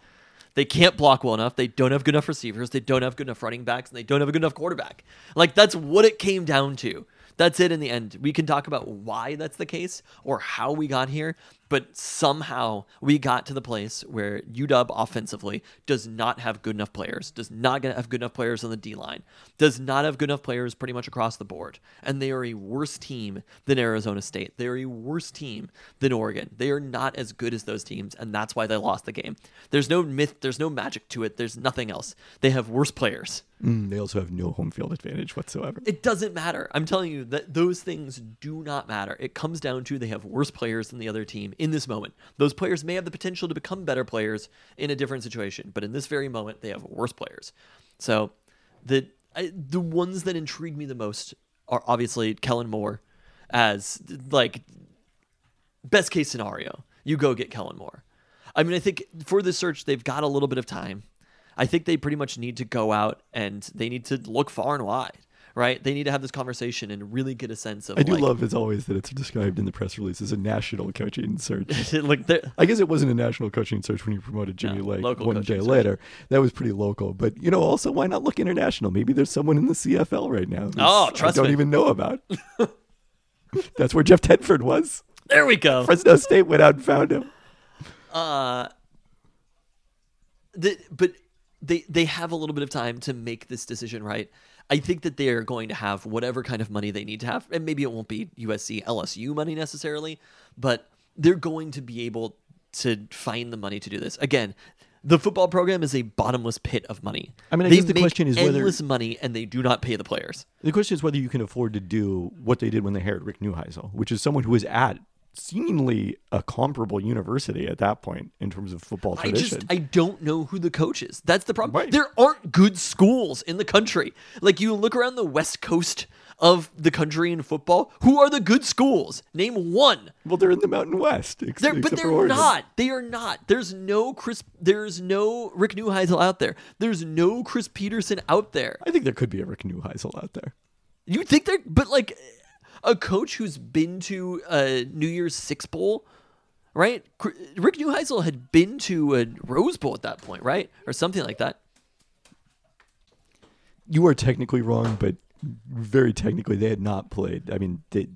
They can't block well enough. They don't have good enough receivers. They don't have good enough running backs, and they don't have a good enough quarterback. Like that's what it came down to. That's it in the end. We can talk about why that's the case or how we got here, but somehow we got to the place where UW offensively does not have good enough players, does not have good enough players on the D line, does not have good enough players pretty much across the board. And they are a worse team than Arizona State. They are a worse team than Oregon. They are not as good as those teams, and that's why they lost the game. There's no myth, there's no magic to it, there's nothing else. They have worse players. Mm, they also have no home field advantage whatsoever. It doesn't matter. I'm telling you that those things do not matter. It comes down to they have worse players than the other team in this moment. Those players may have the potential to become better players in a different situation, but in this very moment, they have worse players. So the I, the ones that intrigue me the most are obviously Kellen Moore as like best case scenario. You go get Kellen Moore. I mean, I think for the search, they've got a little bit of time. I think they pretty much need to go out and they need to look far and wide, right? They need to have this conversation and really get a sense of. I do like, love, as always, that it's described in the press release as a national coaching search. like I guess it wasn't a national coaching search when you promoted Jimmy No, Lake one day search. later. That was pretty local. But, you know, also, why not look international? Maybe there's someone in the CFL right now. Oh, trust I don't me. even know about. That's where Jeff Tedford was. there we go. Fresno State went out and found him. Uh, the, but they they have a little bit of time to make this decision right. I think that they are going to have whatever kind of money they need to have, and maybe it won't be USC LSU money necessarily, but they're going to be able to find the money to do this. Again, the football program is a bottomless pit of money. I mean, I they guess the question is whether- endless money, and they do not pay the players. The question is whether you can afford to do what they did when they hired Rick Neuheisel, which is someone who was at seemingly a comparable university at that point in terms of football tradition. I just I don't know who the coach is. That's the problem. Right. There aren't good schools in the country. Like you look around the west coast of the country in football, who are the good schools? Name one. well, they're in the Mountain West, ex- They're, but they're not. They are not. There's no Chris. There's no Rick Neuheisel out there. There's no Chris Petersen out there. I think there could be a Rick Neuheisel out there. You think they're, but like a coach who's been to a New Year's Six Bowl, right? Rick Neuheisel had been to a Rose Bowl at that point, right, or something like that. You are technically wrong, but very technically, they had not played. I mean, they,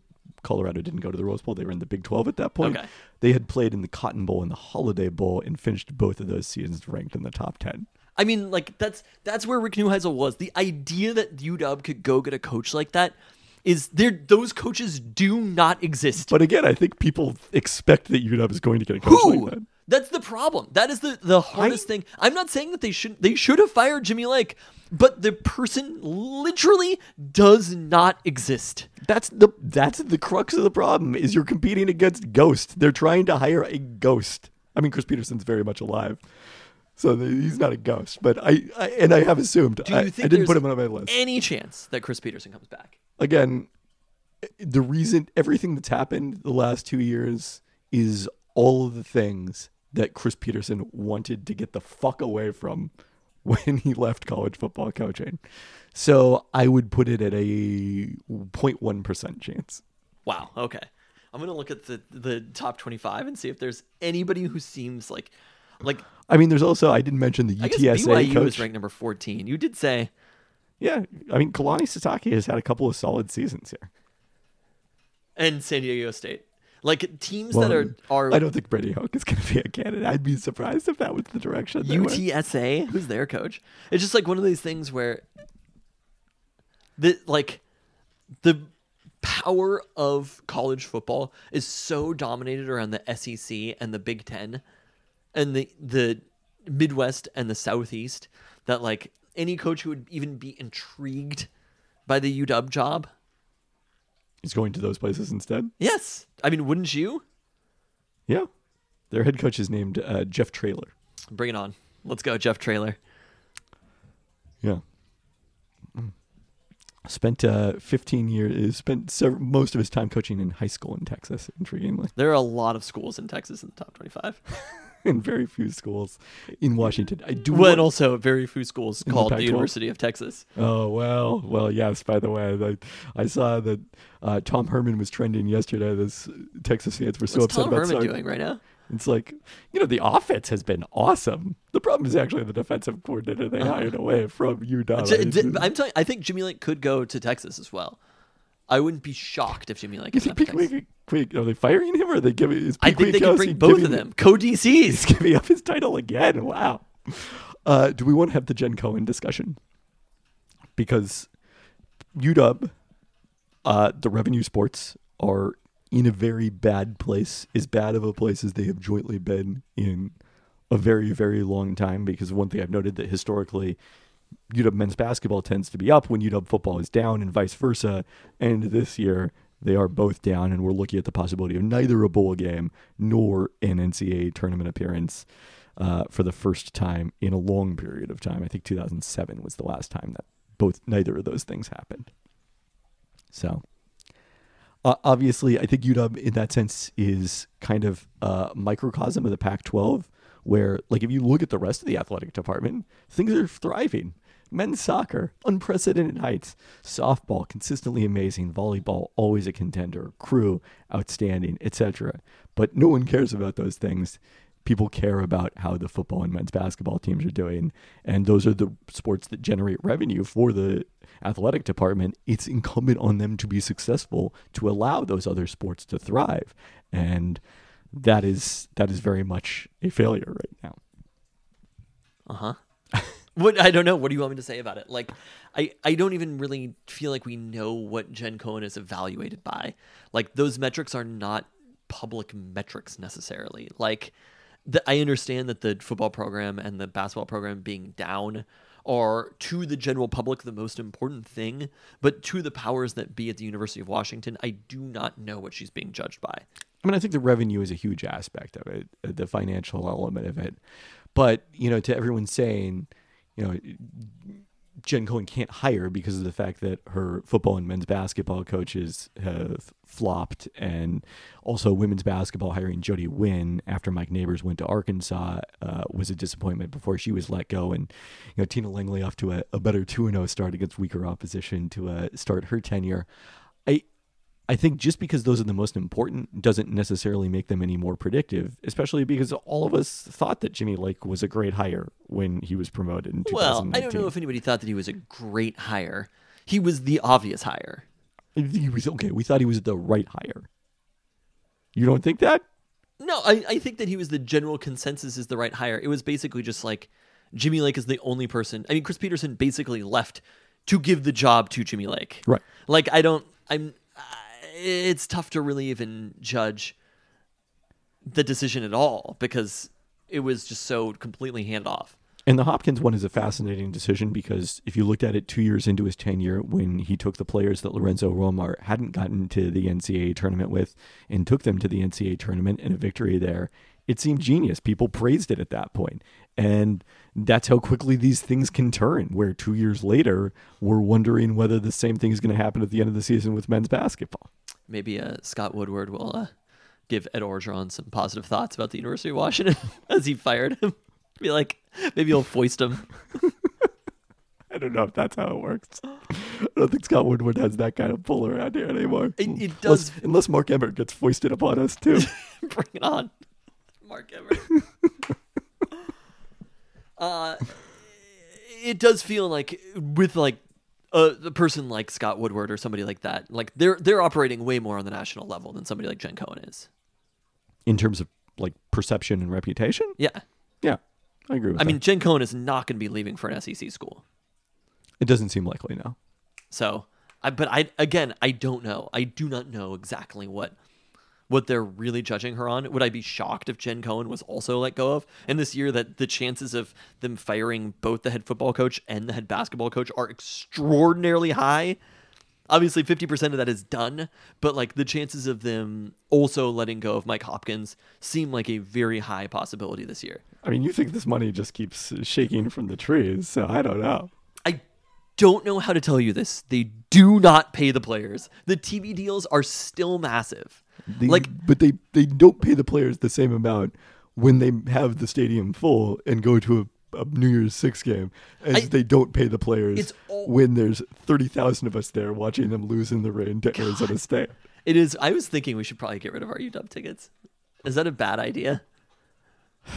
Colorado didn't go to the Rose Bowl; they were in the Big Twelve at that point. Okay. They had played in the Cotton Bowl and the Holiday Bowl and finished both of those seasons ranked in the top ten. I mean, like that's that's where Rick Neuheisel was. The idea that UW could go get a coach like that is there. Those coaches do not exist. But again, I think people expect that UW is going to get a coach Who? like that. That's the problem. That is the the hardest thing. I'm not saying that they should they should have fired Jimmy Lake, but the person literally does not exist. That's the that's the crux of the problem is you're competing against Ghost. They're trying to hire a ghost. I mean, Chris Petersen's very much alive, so he's not a ghost. But I, I and I have assumed Do you I, I didn't put him on my list. Any chance that Chris Petersen comes back? Again, the reason everything that's happened the last two years is all of the things that Chris Petersen wanted to get the fuck away from when he left college football coaching. So I would put it at a 0.1 percent chance. Wow. Okay. I'm gonna look at the the top 25 and see if there's anybody who seems like like I mean, there's also I didn't mention the UTSA I guess BYU coach. is ranked number 14. You did say Yeah, I mean, Kalani Sitake has had a couple of solid seasons here. and San Diego State. Like teams Well, that are are I don't think Brady Hoke is going to be a candidate. I'd be surprised if that was the direction. UTSA, who's their coach? It's just like one of these things where the like the power of college football is so dominated around the SEC and the Big 10 and the the Midwest and the Southeast that like any coach who would even be intrigued by the UW job. He's going to those places instead. Yes. I mean, wouldn't you? Yeah, their head coach is named uh, Jeff Traylor. Bring it on. Let's go, Jeff Traylor. Yeah. Mm. Spent uh, 15 years. Spent sev- most of his time coaching in high school in Texas. Intriguingly, There are a lot of schools in Texas in the top 25. in very few schools in Washington. I do. Well, and also very few schools called the, Pac-12? University of Texas. Oh well, well yes. By the way, I, I saw that uh, Tom Herman was trending yesterday. This Texas fans were so What's upset Tom about Herman Sark- doing right now? It's like you know the offense has been awesome. The problem is actually the defensive coordinator they hired away from UW. J- j- I'm telling. I think Jimmy Lake could go to Texas as well. I wouldn't be shocked if Jimmy Lake is he nepotism. Quake- Are they firing him or are they giving? Is I think they can bring both of them. Co-DCs. He's giving up his title again. Wow. Uh, do we want to have the Jen Cohen discussion? Because UW, uh, the revenue sports are in a very bad place, as bad of a place as they have jointly been in a very, very long time. Because one thing I've noted that historically, UW men's basketball tends to be up when UW football is down, and vice versa. And this year, they are both down, and we're looking at the possibility of neither a bowl game nor an NCAA tournament appearance uh, for the first time in a long period of time. I think 2007 was the last time that both neither of those things happened. So, uh, obviously, I think UW in that sense is kind of a microcosm of the Pac-12, where like if you look at the rest of the athletic department, things are thriving. Men's soccer, unprecedented heights. Softball, consistently amazing. Volleyball, always a contender. Crew, outstanding, etc. But no one cares about those things. People care about how the football and men's basketball teams are doing. And those are the sports that generate revenue for the athletic department. It's incumbent on them to be successful to allow those other sports to thrive. And that is that is very much a failure right now. Uh huh. What I don't know. What do you want me to say about it? Like, I I don't even really feel like we know what Jen Cohen is evaluated by. Like those metrics are not public metrics necessarily. Like, the, I understand that the football program and the basketball program being down are to the general public the most important thing, but to the powers that be at the University of Washington, I do not know what she's being judged by. I mean, I think the revenue is a huge aspect of it, uh, the financial element of it. But, you know, to everyone saying, you know, Jen Cohen can't hire because of the fact that her football and men's basketball coaches have flopped, and also women's basketball hiring Jody Wynn after Mike Neighbors went to Arkansas uh, was a disappointment before she was let go, and you know Tina Langley off to a, a better two and zero start against weaker opposition to uh, start her tenure. I I think just because those are the most important doesn't necessarily make them any more predictive, especially because all of us thought that Jimmy Lake was a great hire when he was promoted in 2019. Well, I don't know if anybody thought that he was a great hire. He was the obvious hire. he was okay. We thought he was the right hire. You don't think that? No, I, I think that he was the general consensus is the right hire. It was basically just like Jimmy Lake is the only person. I mean, Chris Petersen basically left to give the job to Jimmy Lake. Right. Like I don't. I'm. Uh, it's tough to really even judge the decision at all because it was just so completely hand off. And the Hopkins one is a fascinating decision because if you looked at it two years into his tenure, when he took the players that Lorenzo Romar hadn't gotten to the NCAA tournament with and took them to the NCAA tournament and a victory there, it seemed genius. People praised it at that point. And that's how quickly these things can turn, where two years later, we're wondering whether the same thing is going to happen at the end of the season with men's basketball. Maybe uh, Scott Woodward will uh, give Ed Orgeron some positive thoughts about the University of Washington as he fired him. Be like, maybe he'll foist him. I don't know if that's how it works. I don't think Scott Woodward has that kind of pull around here anymore. It- it Unless- does- unless Mark Emmert gets foisted upon us too. Bring it on, Mark Everett. uh, it does feel like with like a, a person like Scott Woodward or somebody like that, like they're they're operating way more on the national level than somebody like Jen Cohen is. in terms of like perception and reputation. Yeah, Yeah, I agree with I that. mean Jen Cohen is not going to be leaving for an SEC school. it doesn't seem likely now. So, I but I again I don't know. I do not know exactly what what they're really judging her on. Would I be shocked if Jen Cohen was also let go of? And this year that the chances of them firing both the head football coach and the head basketball coach are extraordinarily high. Obviously 50% of that is done, but like the chances of them also letting go of Mike Hopkins seem like a very high possibility this year. I mean, you think this money just keeps shaking from the trees, so I don't know. I don't know how to tell you this. They do not pay the players. The TV deals are still massive. They- like but they they don't pay the players the same amount when they have the stadium full and go to a, a New Year's Six game as I- they don't pay the players all- when there's thirty thousand of us there watching them lose in the rain to Arizona State. it is. I was thinking we should probably get rid of our UW tickets. Is that a bad idea?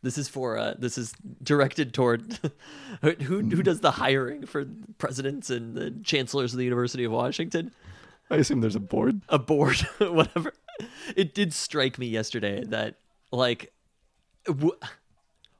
This is for uh, this is directed toward who who does the hiring for presidents and the chancellors of the University of Washington. I assume there's a board. a board, whatever. It did strike me yesterday that like, wh-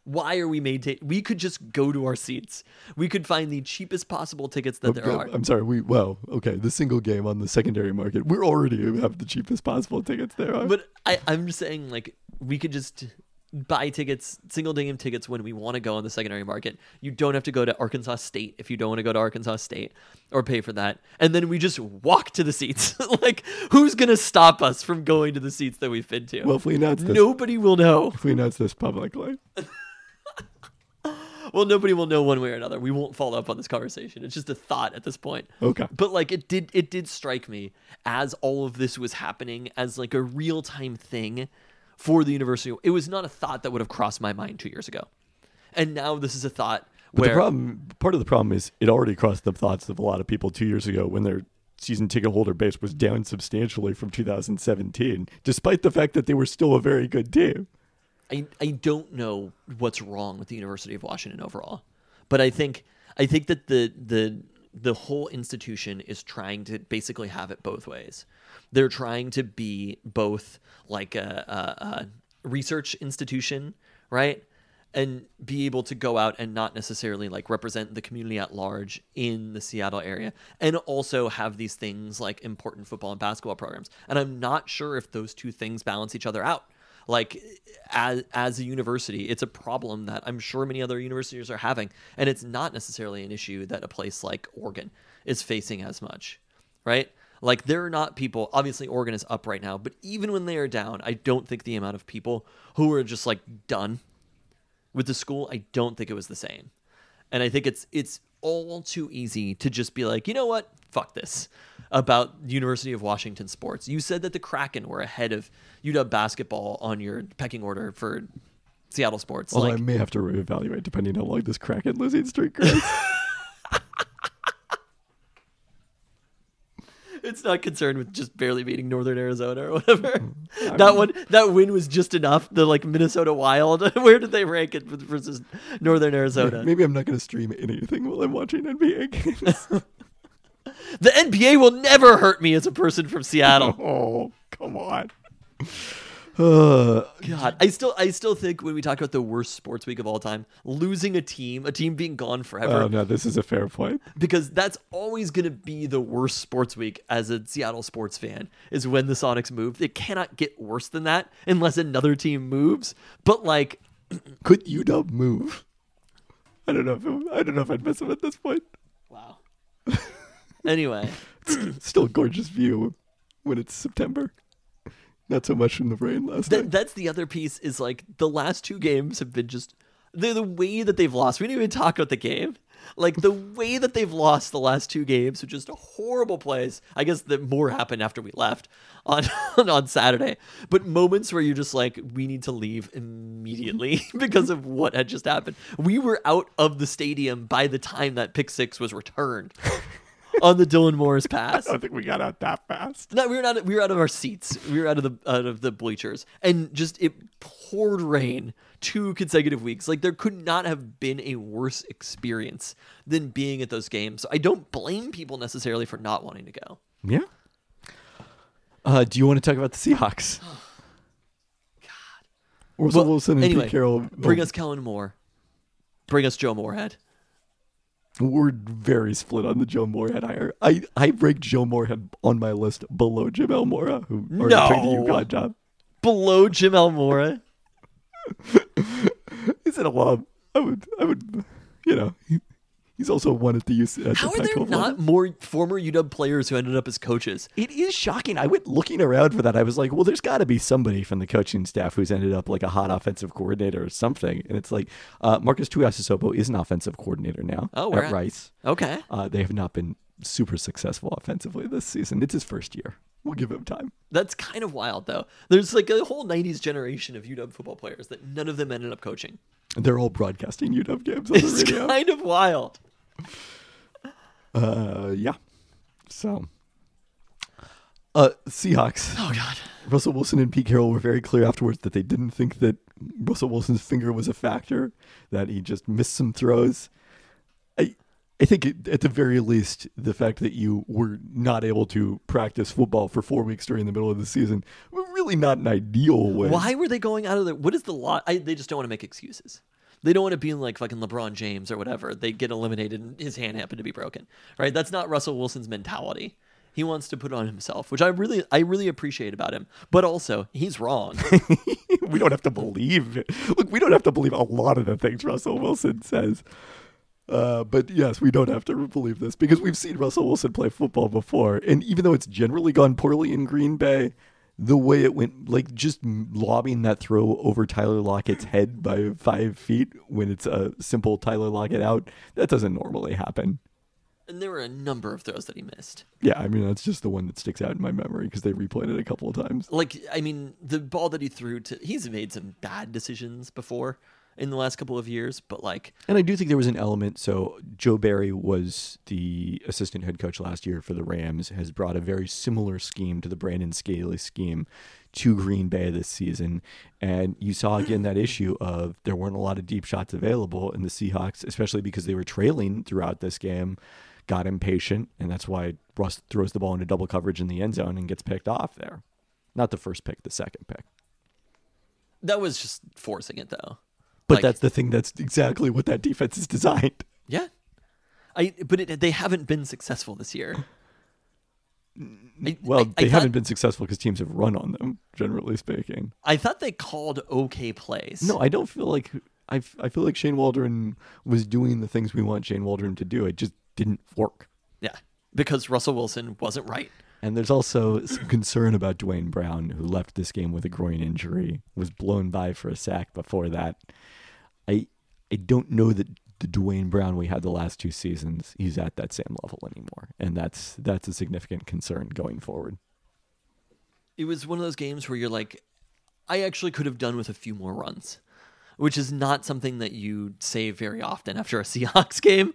why are we maintain? We could just go to our seats. We could find the cheapest possible tickets that oh, there Okay, are. I'm sorry. We well, okay. The single game on the secondary market, we're already have the cheapest possible tickets there. Are. But I, I'm just saying, like, we could just buy tickets, single game tickets when we want to go on the secondary market. You don't have to go to Arkansas State if you don't want to go to Arkansas State or pay for that. And then we just walk to the seats. like, who's going to stop us from going to the seats that we've been to? well, if we announce this, Nobody will know. if we announce this publicly, Well, nobody will know one way or another. We won't follow up on this conversation. It's just a thought at this point. Okay. But like it did it did strike me as all of this was happening as like a real-time thing for the university. It was not a thought that would have crossed my mind 2 years ago. And now this is a thought But where the problem, part of the problem is it already crossed the thoughts of a lot of people two years ago when their season ticket holder base was down substantially from 2017, despite the fact that they were still a very good team. I, I don't know what's wrong with the University of Washington overall, but I think I think that the the the whole institution is trying to basically have it both ways. They're trying to be both like a, a, a research institution, right, and be able to go out and not necessarily like represent the community at large in the Seattle area, and also have these things like important football and basketball programs. And I'm not sure if those two things balance each other out. Like as as a university it's a problem that i'm sure many other universities are having and it's not necessarily an issue that a place like oregon is facing as much right like there are not people obviously oregon is up right now but even when they are down i don't think the amount of people who are just like done with the school i don't think it was the same and i think it's it's all too easy to just be like you know what fuck this about University of Washington sports. You said that the Kraken were ahead of UW basketball on your pecking order for Seattle sports. Although like, I may have to reevaluate depending on how long this Kraken losing streak goes. it's not concerned with just barely beating Northern Arizona or whatever. Mm-hmm. that one, that win was just enough. The like Minnesota Wild. Where did they rank it versus Northern Arizona? Maybe I'm not going to stream anything while I'm watching NBA games. The NBA will never hurt me as a person from Seattle. oh, come on. Uh, God, I still, I still think when we talk about the worst sports week of all time, losing a team, a team being gone forever, oh, no, this is a fair point. because that's always going to be the worst sports week as a Seattle sports fan is when the Sonics move. It cannot get worse than that unless another team moves. But like, Could UW move? I don't know if it, I don't know if I'd miss him at this point. wow. anyway, Still a gorgeous view when it's September. Not so much from the rain last night. that's the other piece is like the last two games have been just the the way that they've lost. We didn't even talk about the game. Like the way that they've lost the last two games are just a horrible plays. I guess that more happened after we left on on Saturday, but moments where you're just like, we need to leave immediately because of what had just happened. We were out of the stadium by the time that pick six was returned on the Dylan Morris pass. I don't think we got out that fast. No, we were not. We were out of our seats. We were out of the out of the bleachers, and just it poured rain two consecutive weeks. Like there could not have been a worse experience than being at those games. So I don't blame people necessarily for not wanting to go. Yeah. Uh, do you want to talk about the Seahawks? God. Russell Well, Wilson and anyway, Pete Carroll. Bring us Kellen Moore. Bring us Joe Moorhead. We're very split on the Joe Moorhead hire. I, I ranked Joe Moorhead on my list below Jim L. Mora, who already took the No. UConn job. Below Jim L. Mora. He's an alum. I would, I would, you know, he's also one at the UC. At How the are there Pac-12 not more former UW players who ended up as coaches? It is shocking. I went looking around for that. I was like, well, there's got to be somebody from the coaching staff who's ended up like a hot offensive coordinator or something. And it's like uh, Marques Tuiasosopo is an offensive coordinator now Oh, at at? Rice. Okay. Uh, they have not been super successful offensively this season. It's his first year. We'll give him time. That's kind of wild, though. There's like a whole '90s generation of UW football players that none of them ended up coaching. They're all broadcasting UW games on the It's radio. kind of wild. Uh, yeah. So, uh, Seahawks. Oh God. Russell Wilson and Pete Carroll were very clear afterwards that they didn't think that Russell Wilson's finger was a factor, that he just missed some throws. I I think it, at the very least, the fact that you were not able to practice football for four weeks during the middle of the season was really not an ideal way. Why were they going out of the? What is the lot? I, they just don't want to make excuses. They don't want to be like fucking LeBron James or whatever. They get eliminated and his hand happened to be broken. Right? That's not Russell Wilson's mentality. He wants to put on himself, which I really I really appreciate about him. But also, he's wrong. we don't have to believe it. Look, we don't have to believe a lot of the things Russell Wilson says. Uh, but yes, we don't have to believe this because we've seen Russell Wilson play football before. And even though it's generally gone poorly in Green Bay, the way it went, like just lobbing that throw over Tyler Lockett's head by five feet when it's a simple Tyler Lockett out, that doesn't normally happen. and there were a number of throws that he missed. Yeah, I mean, that's just the one that sticks out in my memory because they replayed it a couple of times. Like, I mean, the ball that he threw to he's made some bad decisions before in the last couple of years, but like And I do think there was an element. So Joe Barry was the assistant head coach last year for the Rams. Has brought a very similar scheme to the Brandon Staley scheme to Green Bay this season, and you saw again that issue of there weren't a lot of deep shots available, and the Seahawks, especially because they were trailing throughout this game, got impatient, and that's why Russ throws the ball into double coverage in the end zone and gets picked off there. Not the first pick, the second pick. that was just forcing it though. But Like- that's the thing. That's exactly what that defense is designed. Yeah. I but it, they haven't been successful this year. I- Well, I- I they thought- haven't been successful because teams have run on them, generally speaking. I thought they called okay plays. No, I don't feel like I. I feel like Shane Waldron was doing the things we want Shane Waldron to do. It just didn't work. Yeah, because Russell Wilson wasn't right. And there's also some concern about Duane Brown, who left this game with a groin injury, was blown by for a sack before that. I don't know that the Duane Brown we had the last two seasons, he's at that same level anymore, and that's that's a significant concern going forward. It was one of those games where you're like, I actually could have done with a few more runs, which is not something that you say very often after a Seahawks game.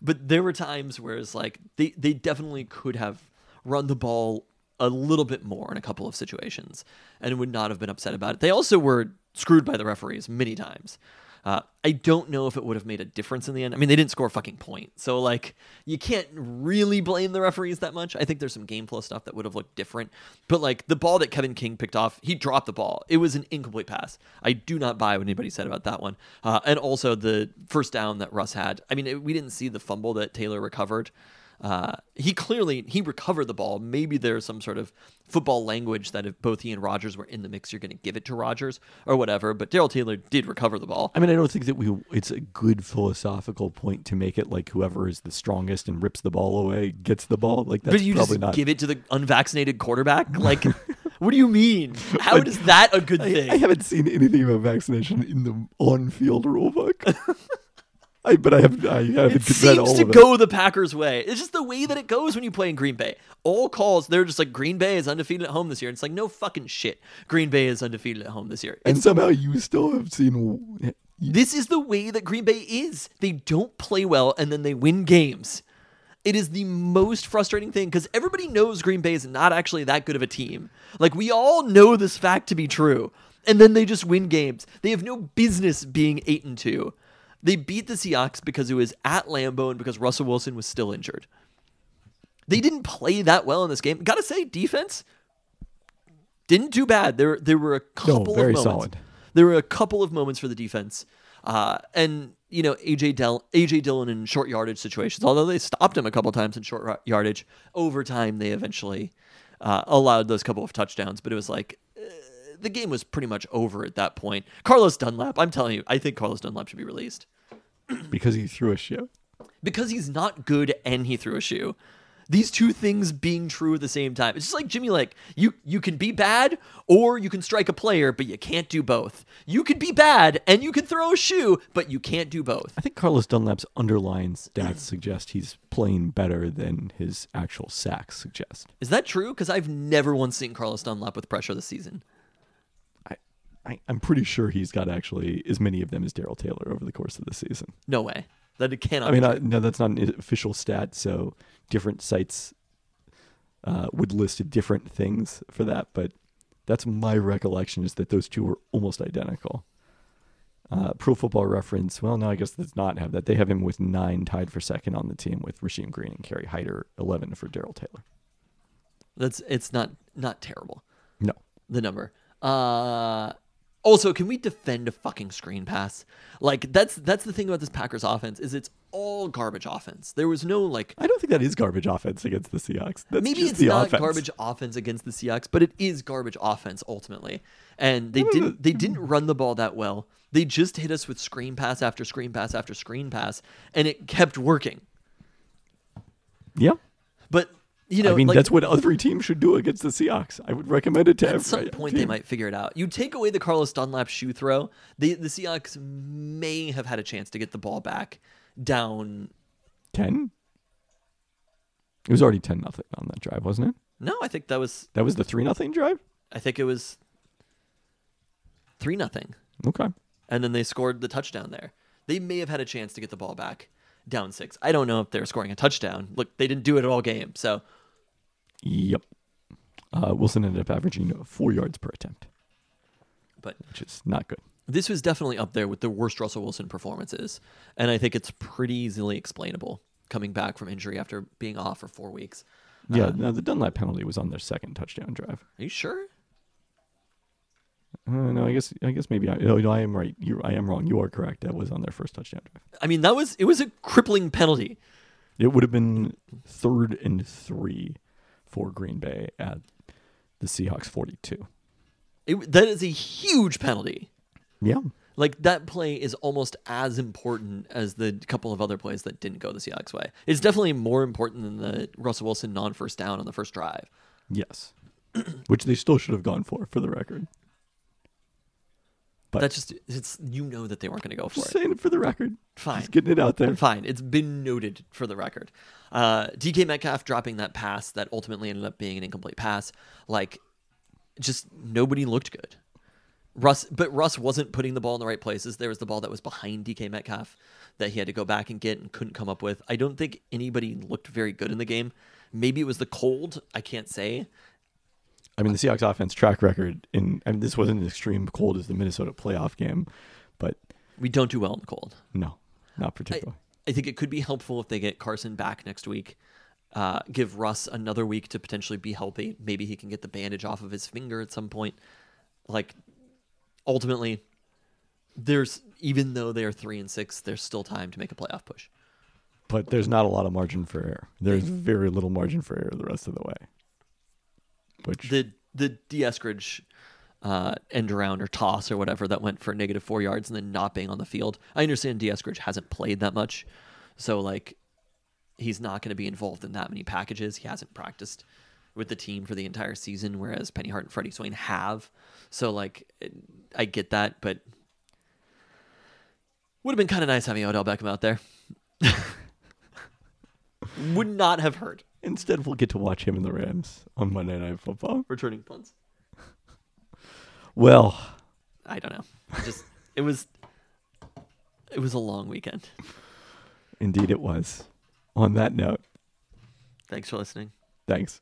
But there were times where it's like they, they definitely could have run the ball a little bit more in a couple of situations and would not have been upset about it. They also were screwed by the referees many times. Uh, I don't know if it would have made a difference in the end. I mean, they didn't score a fucking point. So, like, you can't really blame the referees that much. I think there's some game flow stuff that would have looked different. But, like, the ball that Kevin King picked off, he dropped the ball. It was an incomplete pass. I do not buy what anybody said about that one. Uh, and also the first down that Russ had. I mean, it, we didn't see the fumble that Taylor recovered. Uh, he clearly he recovered the ball. Maybe there's some sort of football language that if both he and Rodgers were in the mix, you're going to give it to Rodgers or whatever. But Darrell Taylor did recover the ball. I mean, I don't think that we. It's a good philosophical point to make it like whoever is the strongest and rips the ball away gets the ball. Like that's but you probably just not. give it to the unvaccinated quarterback? Like, what do you mean? How is that a good I, thing? I haven't seen anything about vaccination in the on-field rulebook. I but I have I haven't it seems to go the Packers' way. It's just the way that it goes when you play in Green Bay. All calls, they're just like Green Bay is undefeated at home this year. And it's like no fucking shit. Green Bay is undefeated at home this year. and somehow you still have seen. This is the way that Green Bay is. They don't play well and then they win games. It is the most frustrating thing because everybody knows Green Bay is not actually that good of a team. Like, we all know this fact to be true. And then they just win games. They have no business being 8 and 2. They beat the Seahawks because it was at Lambeau and because Russell Wilson was still injured. They didn't play that well in this game. Gotta say, defense didn't do bad. There, there were a couple very of moments. solid. There were a couple of moments for the defense, uh, and you know AJ Del- AJ Dillon in short yardage situations. Although they stopped him a couple times in short yardage, over time they eventually uh, allowed those couple of touchdowns. But it was like the game was pretty much over at that point. Carlos Dunlap, I'm telling you, I think Carlos Dunlap should be released because he threw a shoe. because he's not good and he threw a shoe. These two things being true at the same time. It's just like Jimmy Lake. You you can be bad or you can strike a player, but you can't do both. You can be bad and you can throw a shoe, but you can't do both. I think Carlos Dunlap's underlying stats suggest he's playing better than his actual sacks suggest. Is that true? Because I've never once seen Carlos Dunlap with pressure this season. I, I'm pretty sure he's got actually as many of them as Darrell Taylor over the course of the season. No way. That it cannot. I mean, be I, no, that's not an official stat, so different sites uh, would list different things for that. But that's my recollection is that those two were almost identical. Uh, Pro Football Reference. Well, no, I guess does not have that. They have him with nine, tied for second on the team with Rasheem Green and Kerry Hyder, eleven for Darrell Taylor. That's it's not not terrible. No, The number. Uh also, can we defend a fucking screen pass? Like that's that's the thing about this Packers offense is it's all garbage offense. There was no like I don't think that is garbage offense against the Seahawks. That's maybe it's not offense. garbage offense against the Seahawks, but it is garbage offense ultimately. And they didn't they didn't run the ball that well. They just hit us with screen pass after screen pass after screen pass, and it kept working. Yeah, But you know, I mean like, that's what every team should do against the Seahawks. I would recommend it to at every some point they might figure it out. You take away the Carlos Dunlap shoe throw, the the Seahawks may have had a chance to get the ball back down. ten. It was already ten nothing on that drive, wasn't it? No, I think that was That was the three nothing drive. I think it was three nothing. Okay. and then they scored the touchdown there. They may have had a chance to get the ball back down six. I don't know if they're scoring a touchdown. Look, they didn't do it all game, so Yep. Uh, Wilson ended up averaging four yards per attempt, but which is not good. this was definitely up there with the worst Russell Wilson performances, and I think it's pretty easily explainable coming back from injury after being off for four weeks. Yeah, Uh, no, the Dunlap penalty was on their second touchdown drive. Are you sure? Uh, no, I guess I guess maybe I, no, no, I am right. You, I am wrong. You are correct. That was on their first touchdown drive. I mean, that was it was a crippling penalty. It would have been third and three for Green Bay at the Seahawks forty-two. It, that is a huge penalty. Yeah, Like that play is almost as important as the couple of other plays that didn't go the Seahawks way. It's definitely more important than the Russell Wilson non-first down on the first drive. yes, which they still should have gone for, for the record. But That's just it's you know that they weren't going to go for just it. saying it for the record. Fine. Just getting it out there. Fine, it's been noted for the record. Uh, DK Metcalf dropping that pass that ultimately ended up being an incomplete pass. Like, just nobody looked good. Russ, but Russ wasn't putting the ball in the right places. There was the ball that was behind DK Metcalf that he had to go back and get and couldn't come up with. I don't think anybody looked very good in the game. Maybe it was the cold. I can't say. I mean, the Seahawks offense track record in, I mean, this wasn't as extreme cold as the Minnesota playoff game, but We don't do well in the cold. no, not I, particularly. I think it could be helpful if they get Carson back next week. Uh, give Russ another week to potentially be healthy. Maybe he can get the bandage off of his finger at some point. Like, ultimately, there's even though they are three and six, there's still time to make a playoff push. but there's not a lot of margin for error. There's very little margin for error the rest of the way. Which The the D uh, end around or toss or whatever that went for negative four yards and then not being on the field. I understand D hasn't played that much, so like he's not going to be involved in that many packages. He hasn't practiced with the team for the entire season, whereas Penny Hart and Freddie Swain have. So like I get that, but would have been kind of nice having Odell Beckham out there. would not have hurt instead we'll get to watch him in the Rams on Monday Night Football. returning punts. Well, I don't know. It just it was it was a long weekend. indeed it was. On that note, Thanks for listening. thanks.